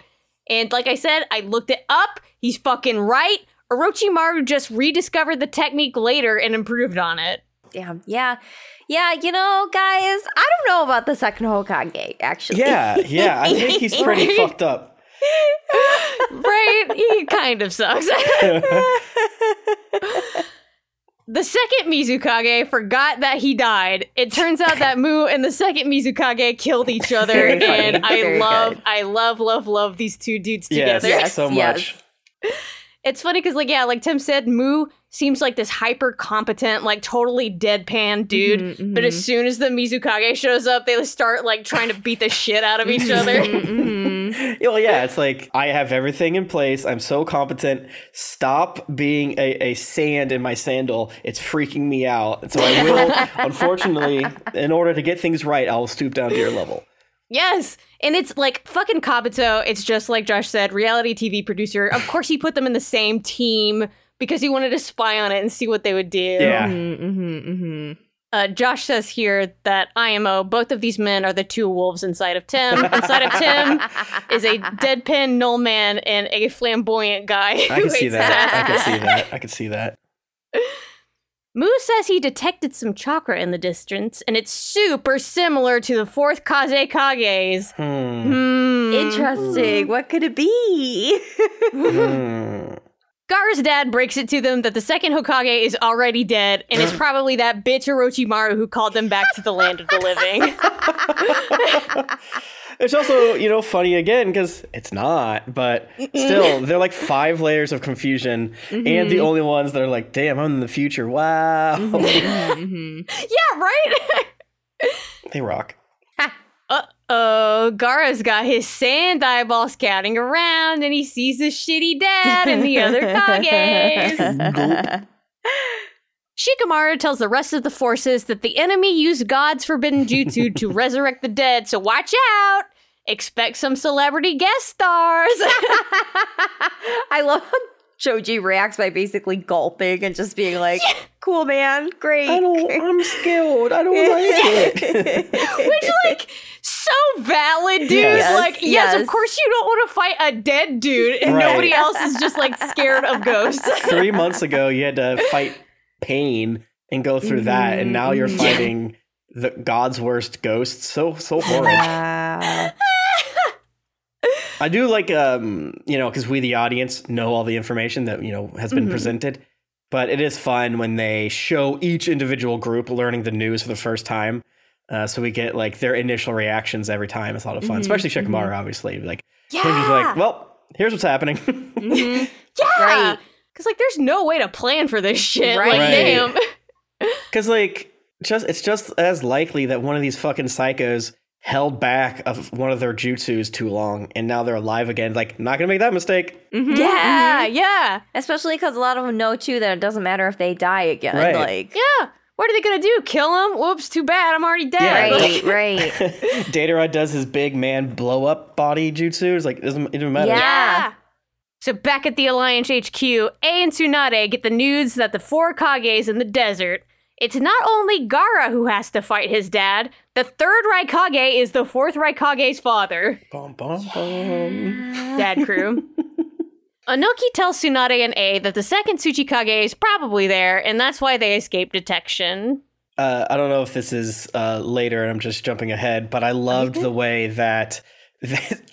And like I said, I looked it up. He's fucking right. Orochimaru just rediscovered the technique later and improved on it. Damn. Yeah. Yeah. You know, guys, I don't know about the second Hokage. Actually. Yeah, yeah. I think he's pretty Right? fucked up. Right? he kind of sucks. the second Mizukage forgot that he died. It turns out that Mu and the second Mizukage killed each other, Very funny. and I Very love, good. I love, love, love these two dudes Yes, together. Yes, so yes. much. It's funny because, like, yeah, like Tim said, Mu seems like this hyper competent, like totally deadpan dude. Mhm, But mhm. as soon as the Mizukage shows up, they start like trying to beat the shit out of each other. Mhm. Well, yeah, it's like I have everything in place. I'm so competent. Stop being a, a sand in my sandal. It's freaking me out. And so I will, unfortunately, in order to get things right, I'll stoop down to your level. Yes. And it's like fucking Kabuto. It's just like Josh said, reality TV producer. Of course, he put them in the same team because he wanted to spy on it and see what they would do. Yeah. Mhm, mhm, mhm. Uh, Josh says here that IMO, both of these men are the two wolves inside of Tim. Inside of Tim is a deadpan null man and a flamboyant guy. I can see hates that. I can see that. I can see that. Mu says he detected some chakra in the distance, and it's super similar to the fourth Kazekage's. Hmm. Hmm. Interesting. What could it be? Gaara's dad breaks it to them that the second Hokage is already dead, and it's probably that bitch Orochimaru who called them back to the land of the living. It's also, you know, funny again because it's not, but still, they're like five layers of confusion, and the only ones that are like, "Damn, I'm in the future." Wow, Mhm. yeah, right? they rock. Oh, Gaara's got his sand eyeball scouting around, and he sees his shitty dad and the other Kages. Shikamaru tells the rest of the forces that the enemy used God's forbidden jutsu to resurrect the dead, so watch out! Expect some celebrity guest stars! I love how Choji reacts by basically gulping and just being like, cool, man. Great. I don't. I'm skilled. I don't like it. Which, like, so valid, dude. Yes. Like, yes, Yes. of course you don't want to fight a dead dude, and Right. nobody else is just, like, scared of ghosts. Three months ago, you had to fight pain and go through that, and now you're Mhm. fighting the God's worst ghosts. So so horrid. Wow. I do like, um, you know, because we, the audience, know all the information that, you know, has been Mhm. presented. But it is fun when they show each individual group learning the news for the first time. Uh, so we get like their initial reactions every time. It's a lot of fun, Mhm, especially Shikamaru, obviously. Like, Yeah. him just like, well, here's what's happening. Mhm. yeah. Right. Because, like, there's no way to plan for this shit. Right. Like, Right. damn. Because, like, just it's just as likely that one of these fucking psychos held back of one of their jutsus too long and now they're alive again. Like, not gonna make that mistake. Mhm. Yeah, Mhm. yeah. Especially because a lot of them know too that it doesn't matter if they die again. Right. Like, Yeah. What are they gonna do? Kill him? Whoops, too bad. I'm already dead. Yeah, right, right. Deidara does his big man blow up body jutsu. It's like, it doesn't, it doesn't matter. Yeah. Yeah. So back at the Alliance HQ, A and Tsunade get the news that the four Kages in the desert. It's not only Gaara who has to fight his dad. The third Raikage is the fourth Raikage's father. Bum, bum, bum. Dad crew. Onoki tells Tsunade and A that the second Tsuchikage is probably there, and that's why they escaped detection. Uh, I don't know if this is uh, later and I'm just jumping ahead, but I loved the way that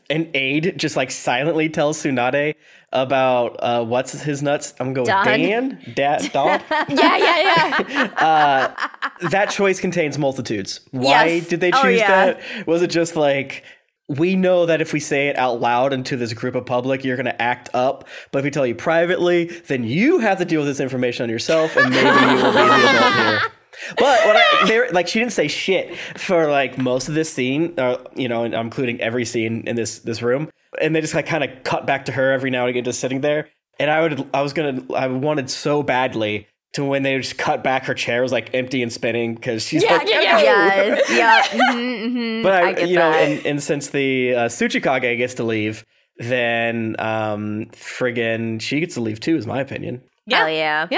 an aide just like silently tells Tsunade about uh, what's his nuts. I'm going Don. Dan, Dad, Don. Yeah, yeah, yeah. uh, that choice contains multitudes. Why Yes. did they Oh, choose yeah. that? Was it just like we know that if we say it out loud into this group of public, you're going to act up. But if we tell you privately, then you have to deal with this information on yourself, and maybe you will be the adult here. But what I, they like, she didn't say shit for like most of this scene, uh, you know, and I'm including every scene in this this room, and they just like kind of cut back to her every now and again, just sitting there. And I would, I was gonna, I wanted so badly to when they just cut back, her chair was like empty and spinning because she's Yeah, like, yeah, yeah. yes. Yeah. mhm, mhm. But I, get you know, and, and since the uh, Tsuchikage gets to leave, then um, friggin' she gets to leave too, is my opinion. Hell yeah. Yeah.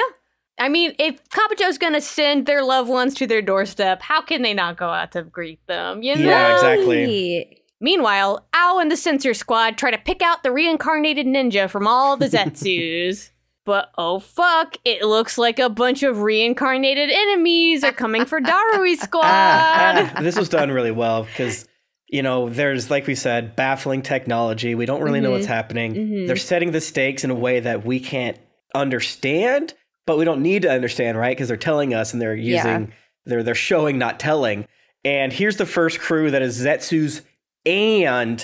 I mean, if Kabuto's gonna send their loved ones to their doorstep, how can they not go out to greet them? You know? Yeah, exactly. Meanwhile, Ao and the Sensor Squad try to pick out the reincarnated ninja from all the Zetsus. but oh fuck, it looks like a bunch of reincarnated enemies are coming for Darui's squad. Ah, ah, this was done really well because you know there's like we said baffling technology we don't really know what's happening Mhm. they're setting the stakes in a way that we can't understand but we don't need to understand right? Because they're telling us and they're Yeah. using they're they're showing not telling. And here's the first crew that is zetsu's and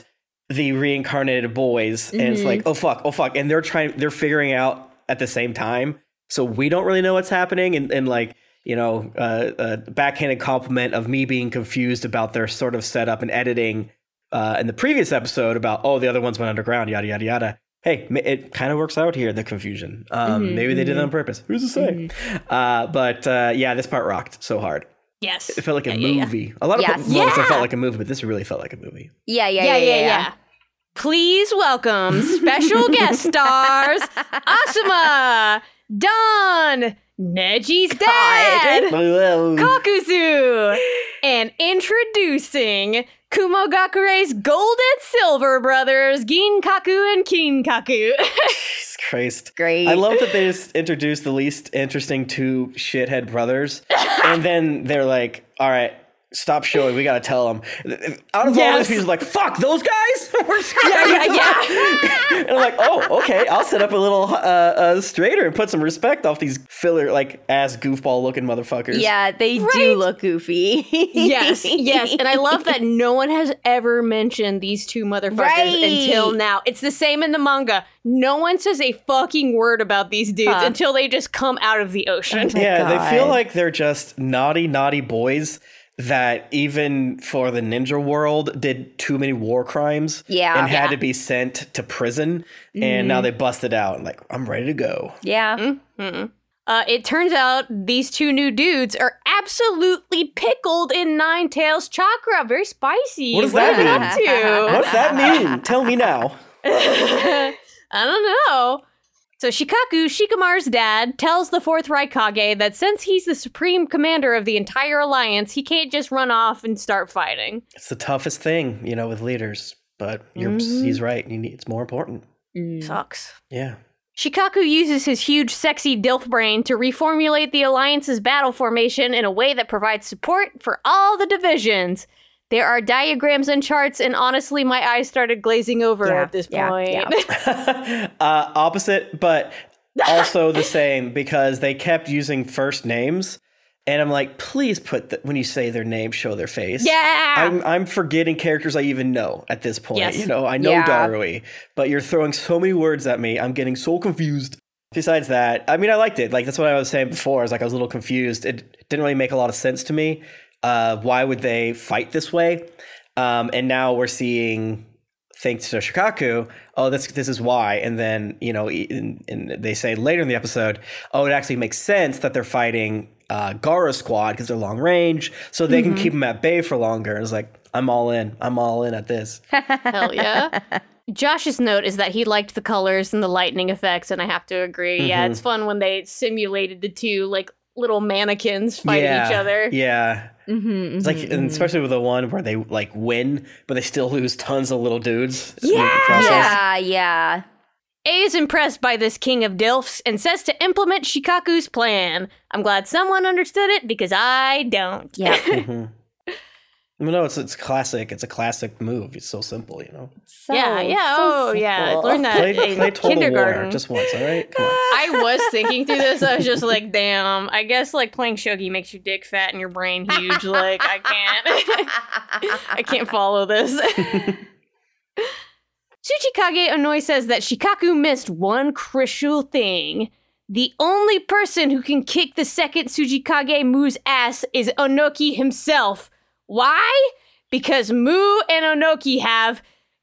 the reincarnated boys. And it's like oh fuck oh fuck. And they're trying they're figuring out at the same time. So we don't really know what's happening. And, and like you know uh, a backhanded compliment of me being confused about their sort of setup and editing uh, in the previous episode about oh the other ones went underground yada yada yada hey it kind of works out here the confusion. Um, Mhm, maybe they did it on purpose. Who's to say? Uh, but uh, yeah this part rocked so hard. Yes. it felt like a Yeah, yeah, yeah. movie. A lot of Yes. moments Yeah. felt like a movie but this really felt like a movie. Yeah, yeah, Yeah, yeah, yeah. Please welcome special guest stars Asuma, Don, Neji's dad, Kakuzu, and introducing Kumogakure's gold and silver brothers, Ginkaku and Kinkaku. Jesus Christ. Great. I love that they just introduced the least interesting two shithead brothers, and then they're like, "All right, stop showing. We gotta tell them." Out of all Yes. this, he's like, "Fuck those guys." We're Yeah, yeah, yeah. and I'm like, "Oh, okay. I'll set up a little uh, uh, straighter and put some respect off these filler like ass goofball looking motherfuckers." Yeah, they Right. do look goofy. yes, yes. And I love that no one has ever mentioned these two motherfuckers Right. until now. It's the same in the manga. No one says a fucking word about these dudes Huh. until they just come out of the ocean. my Yeah, they feel like they're just naughty, naughty boys that even for the ninja world did too many war crimes Yeah. and had Yeah. to be sent to prison and now they busted out like i'm ready to go yeah. Uh, it turns out these two new dudes are absolutely pickled in Nine Tails chakra. Very spicy. What does are that they mean? up to? what's that mean tell me now I don't know. So Shikaku, Shikamaru's dad, tells the fourth Raikage that since he's the supreme commander of the entire alliance, he can't just run off and start fighting. it's the toughest thing you know with leaders but you're, Mm-hmm. he's right you need, it's more important Sucks. yeah Shikaku uses his huge, sexy DILF brain to reformulate the Alliance's battle formation in a way that provides support for all the divisions. There are diagrams and charts, and honestly, my eyes started glazing over Yeah, at this yeah, point. yeah. uh, opposite, but also the same because they kept using first names, and I'm like, please put the, when you say their name, show their face. Yeah. I'm I'm forgetting characters I even know at this point. Yes. You know, I know Yeah. Darui, but you're throwing so many words at me. I'm getting so confused. Besides that, I mean, I liked it. Like that's what I was saying before. I was like, I was a little confused. It didn't really make a lot of sense to me. Uh, why would they fight this way? Um, and now we're seeing thanks to Shikaku, oh, this this is why. And then you know, in, in, they say later in the episode, oh, it actually makes sense that they're fighting uh, Gaara squad because they're long range, so they can keep them at bay for longer. And It's like I'm all in. I'm all in at this. Hell yeah. Josh's note is that he liked the colors and the lightning effects, and I have to agree. Yeah, it's fun when they simulated the two like little mannequins fighting yeah, each other. Yeah. Mm-hmm, It's like, mm-hmm, and mm-hmm. especially with the one where they like win, but they still lose tons of little dudes. Yeah. Yeah, yeah. A is impressed by this king of Dilfs and says to implement Shikaku's plan. I'm glad someone understood it because I don't. Yeah. Mm-hmm. Well, no, it's it's classic. It's a classic move. It's so simple, you know. So, yeah, yeah. so oh, yeah. I learned that Play, in play Total kindergarten. War just once, all right? Come on. I was thinking through this. I was just like, damn. I guess like playing shogi makes your dick fat and your brain huge. Like I can't. I can't follow this. Tsuchikage Onoki says that Shikaku missed one crucial thing. The only person who can kick the second Tsuchikage Mu's ass is Onoki himself. Why? Because Mu and Onoki have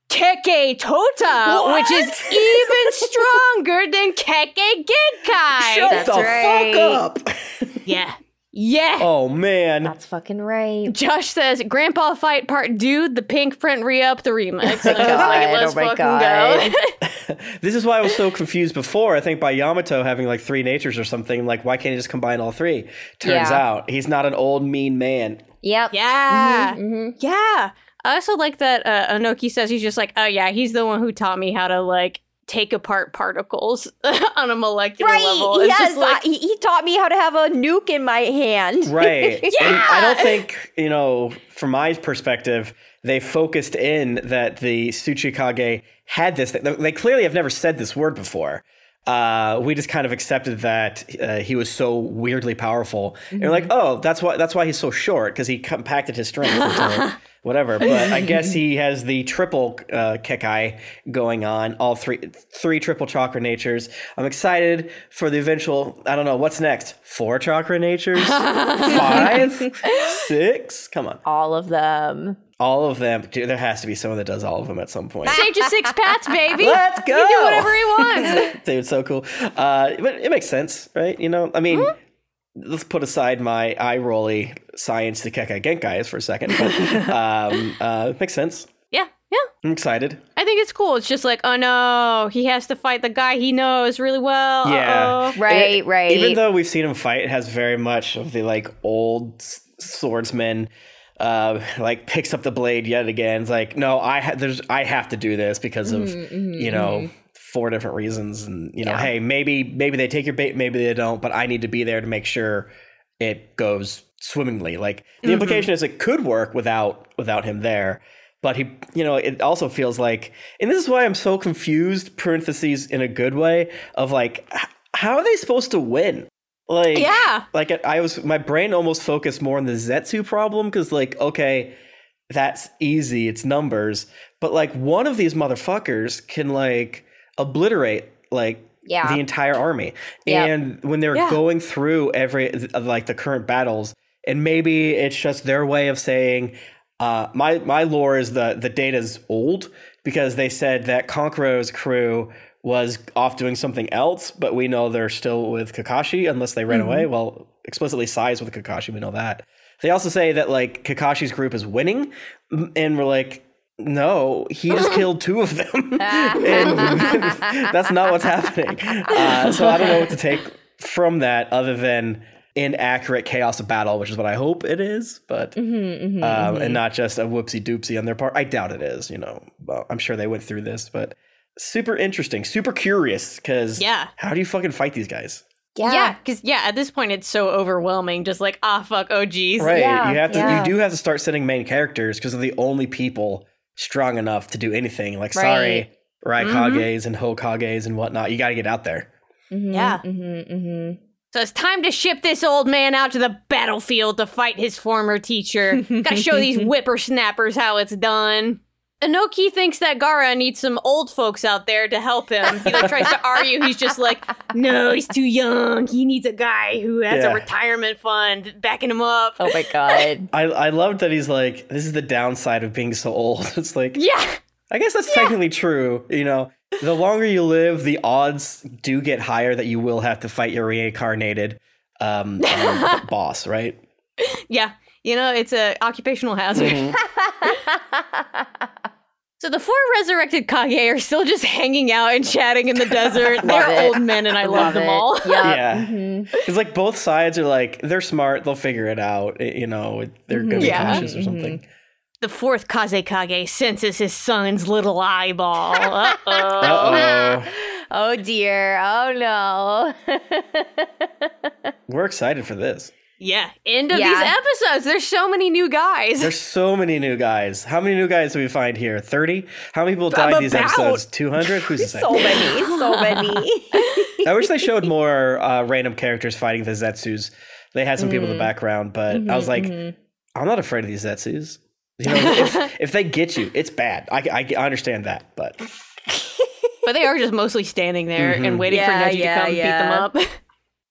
Kekkei Tota, which is even stronger than Kekkei Genkai. Shut That's the right. fuck up. Yeah. Yeah. oh man. That's fucking right. Josh says, Grandpa Fight Part Dude, the pink print re up the remix. And I was God, like, let's oh my fucking God. go. This is why I was so confused before. I think by Yamato having like three natures or something, like why can't he just combine all three? Turns Yeah. out he's not an old mean man. Yep. yeah. Mhm. Yeah. I also like that uh, Onoki says he's just like, oh, yeah, he's the one who taught me how to like take apart particles on a molecular Right. level. It's Yes. just like, I- he, he taught me how to have a nuke in my hand. Right. And I don't think, you know, from my perspective, they focused in that the Tsuchikage had this. Thing. They clearly have never said this word before. Uh, we just kind of accepted that uh, he was so weirdly powerful, and we're like, oh, that's why that's why he's so short because he compacted his strength whatever. But I guess he has the triple uh, Kekkei going on, all three three triple chakra natures. I'm excited for the eventual. I don't know what's next. Four chakra natures, five, six. Come on, All of them. All of them. Dude, there has to be someone that does all of them at some point. Sage of Six Paths, baby. Let's go. He can do whatever he wants. Dude, so cool. Uh, but it makes sense, right? You know, I mean, Hmm? let's put aside my eye rolly science to Kekkei Genkais for a second, but um, uh, it makes sense. yeah, yeah. I'm excited. I think it's cool. It's just like, oh no, he has to fight the guy he knows really well. Yeah. Uh-oh. Right, It- right. Even though we've seen him fight, it has very much of the like old swordsman. Uh, like picks up the blade yet again. It's like, no, I ha- there's I have to do this because of Mm-hmm, you know four different reasons, and you know, Yeah. hey, maybe maybe they take your bait, maybe they don't, but I need to be there to make sure it goes swimmingly. Like the implication is it could work without without him there. But he, you know, it also feels like, and this is why I'm so confused. Parentheses in a good way of like, how are they supposed to win? Like, Yeah. like I was, my brain almost focused more on the Zetsu problem because, like, okay, that's easy, it's numbers, but like one of these motherfuckers can like obliterate like Yeah. the entire army. And when they're Yeah. going through every like the current battles, and maybe it's just their way of saying, uh, my my lore is the the data's old because they said that Kankuro's crew was off doing something else, but we know they're still with Kakashi unless they ran away. Well, explicitly sides with Kakashi, we know that. They also say that like Kakashi's group is winning, and we're like, no, he just killed two of them, and that's not what's happening. Uh, so I don't know what to take from that other than inaccurate chaos of battle, which is what I hope it is, but Mm-hmm, um, and not just a whoopsie doopsie on their part. I doubt it is. You know, well, I'm sure they went through this, but super interesting, super curious. Because Yeah. how do you fucking fight these guys? Yeah, because yeah, at this point it's so overwhelming. Just like ah, fuck, oh geez. Right. Yeah, you have to. yeah. You do have to start sending main characters because they're the only people strong enough to do anything. Like sorry, Raikages and Hokages and whatnot. You got to get out there. Yeah. Mm-hmm, mm-hmm. So it's time to ship this old man out to the battlefield to fight his former teacher. Gotta show these whippersnappers how it's done. Onoki thinks that Gaara needs some old folks out there to help him. He like tries to argue. He's just like, no, he's too young. He needs a guy who has Yeah. a retirement fund backing him up. Oh my god. I I loved that he's like, this is the downside of being so old. It's like, Yeah. I guess that's technically true. You know, the longer you live, the odds do get higher that you will have to fight your reincarnated um, um, boss, right? Yeah. You know, it's a occupational hazard. Mm-hmm. So the four resurrected Kage are still just hanging out and chatting in the desert. They're it. old men and I love, them all. Yeah. Yeah. mhm. Because like both sides are like they're smart, they'll figure it out. You know, they're gonna be Yeah. cautious or something. The fourth Kazekage senses his son's little eyeball. Uh oh, Oh dear. Oh no. we're excited for this. Yeah, end of Yeah. these episodes. There's so many new guys. There's so many new guys. How many new guys do we find here? Thirty? How many people died these episodes? Two hundred? Who's to say? so many. So many. I wish they showed more uh, random characters fighting the Zetsus. They had some people in the background, but I was like, I'm not afraid of these Zetsus. You know, if, if they get you, it's bad. I, I, I understand that, but but they are just mostly standing there Mm-hmm. and waiting for Yeah, Neji yeah, to come beat them up.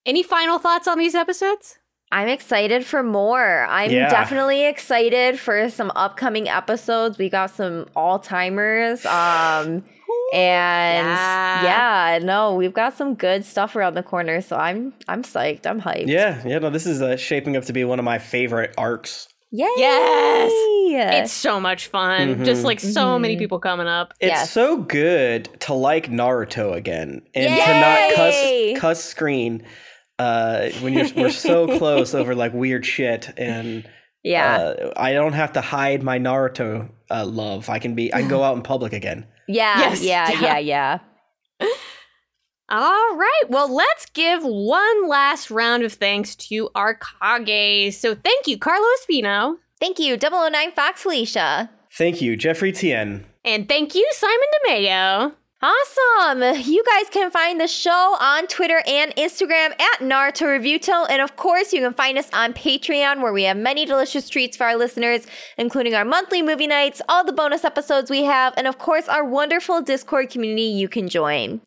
Any final thoughts on these episodes? I'm excited for more. I'm Yeah. definitely excited for some upcoming episodes. We got some all timers. Um and Yeah. yeah. no, we've got some good stuff around the corner. So I'm I'm psyched. I'm hyped. yeah, yeah, no, this is uh, shaping up to be one of my favorite arcs. Yay! Yes! It's so much fun. Just like so many people coming up. It's Yes. so good to like Naruto again and to not cuss cuss screen uh, when you're we're so close over like weird shit and yeah. uh, I don't have to hide my Naruto uh, love. I can be I can go out in public again. yeah. Yes. Yeah. Yeah. Yeah. Yeah. All right. Well, let's give one last round of thanks to our Kages. So thank you, Carlos Pino. Thank you, 009 Fox Felicia. Thank you, Jeffrey Tien. And thank you, Simon DeMayo. Awesome! You guys can find the show on Twitter and Instagram at Naruto Reviewto. And of course, you can find us on Patreon, where we have many delicious treats for our listeners, including our monthly movie nights, all the bonus episodes we have, and of course, our wonderful Discord community you can join.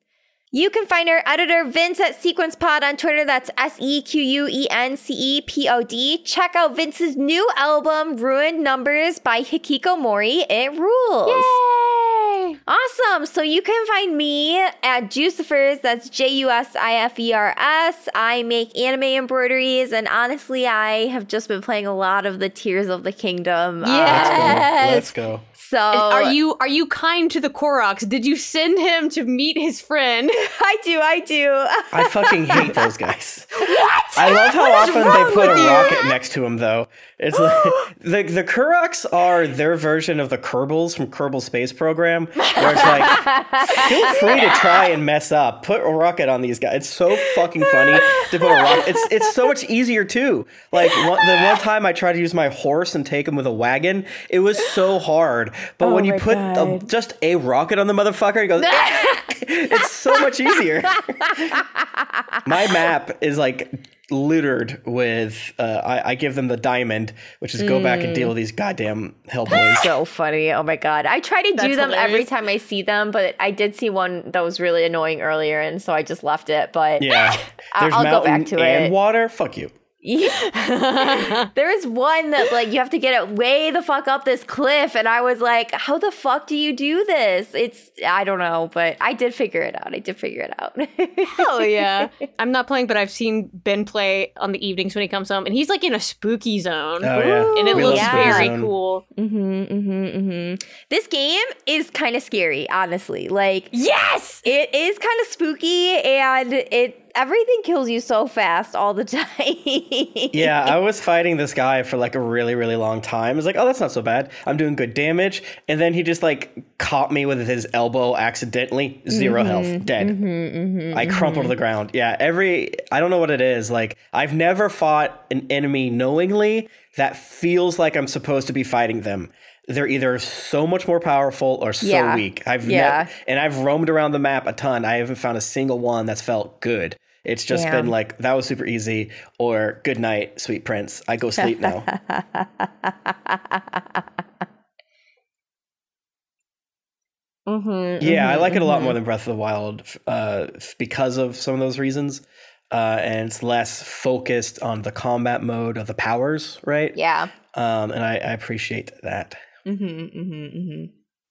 You can find our editor Vince at Sequence Pod on Twitter. That's S E Q U E N C E P O D. Check out Vince's new album, Ruined Numbers by Hikiko Mori. It rules. Yay! Awesome. So you can find me at Jusifers. That's J U S I F E R S. I make anime embroideries, and honestly, I have just been playing a lot of the Tears of the Kingdom. uh, Yes. Let's go. So Are you are you kind to the Koroks? Did you send him to meet his friend? I do. I do. I fucking hate those guys. What? I love how often they put a rocket next to him, though. It's like the the Koroks are their version of the Kerbals from Kerbal Space Program, where it's like, feel free to try and mess up. Put a rocket on these guys. It's so fucking funny to put a rocket. It's it's so much easier too. Like one, the one time I tried to use my horse and take him with a wagon, it was so hard. But Oh when you put a, just a rocket on the motherfucker, it goes. it's so much easier. My map is like littered with. Uh, I, I give them the diamond, which is go back and Mm. deal with these goddamn hellboys. so funny. Oh my god. I try to do That's them every time I see them, but I did see one that was really annoying earlier, and so I just left it. But yeah, there's I'll go mountain back to and it. water. Fuck you. Yeah. there is one that like you have to get it way the fuck up this cliff, and I was like, "How the fuck do you do this?" It's I don't know, but I did figure it out. I did figure it out. Hell yeah. I'm not playing, but I've seen Ben play on the evenings when he comes home, and he's like in a spooky zone. Oh yeah, And it We looks love very Zone. cool. mm-hmm, mm-hmm, mm-hmm. This game is kind of scary, honestly. Like Yes! it is kind of spooky, and it everything kills you so fast all the time. Yeah, I was fighting this guy for like a really, really long time. I was like, oh, that's not so bad. I'm doing good damage. And then he just like caught me with his elbow accidentally. 0 mm-hmm, health, dead. Mm-hmm, mm-hmm, I crumpled to the ground. Yeah, every, I don't know what it is. Like, I've never fought an enemy knowingly that feels like I'm supposed to be fighting them. They're either so much more powerful or so Yeah. weak. I've Yeah. never, and I've roamed around the map a ton. I haven't found a single one that's felt good. It's just Damn. been like that was super easy, or good night, sweet prince. I go sleep now. mm-hmm, yeah, I like it a lot more than Breath of the Wild uh, because of some of those reasons, uh, and it's less focused on the combat mode of the powers, right? Yeah. Um, and I, I appreciate that.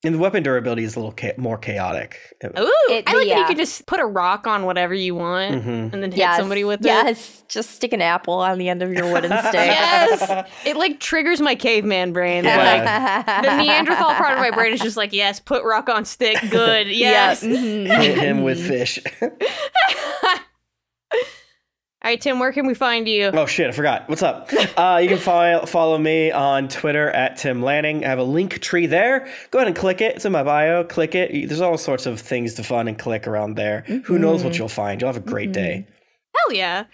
Mm-hmm, mm-hmm, mm-hmm. And the weapon durability is a little cha- more chaotic. Ooh, It- I like that you can just put a rock on whatever you want Mhm. and then hit Yes. somebody with it. Yes. Just stick an apple on the end of your wooden stick. Yes. it like triggers my caveman brain. Yeah. Like the Neanderthal part of my brain is just like, yes, put rock on stick. Good. Yes. Mhm. Hit him with fish. All right, Tim, where can we find you? Oh shit, I forgot. What's up? Uh, you can file, follow me on Twitter at Tim Lanning. I have a link tree there. Go ahead and click it. It's in my bio. Click it. There's all sorts of things to fun and click around there. Who knows what you'll find? You'll have a great day. Hell yeah.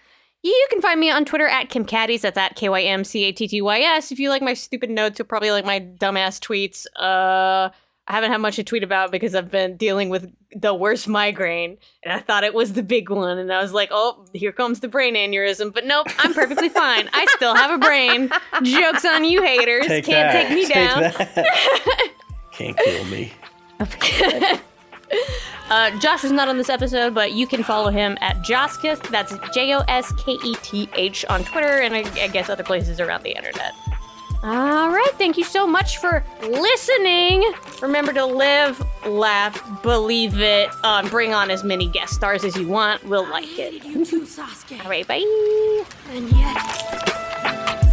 You can find me on Twitter at Kym Cattys. That's at K Y M C A T T Y S. If you like my stupid notes, you'll probably like my dumbass tweets. Uh, I haven't had much to tweet about because I've been dealing with the worst migraine, and I thought it was the big one, and I was like, "Oh, here comes the brain aneurysm." But nope, I'm perfectly fine. I still have a brain. Jokes on you, haters! Take Can't that. take me down. that. Can't kill me. Uh, Josh was not on this episode, but you can follow him at Josketh. That's J O S K E T H on Twitter and I, I guess other places around the internet. All right, thank you so much for listening. Remember to live, laugh, believe it. Um, bring on as many guest stars as you want. We'll like it. Too. All right, bye. And yet,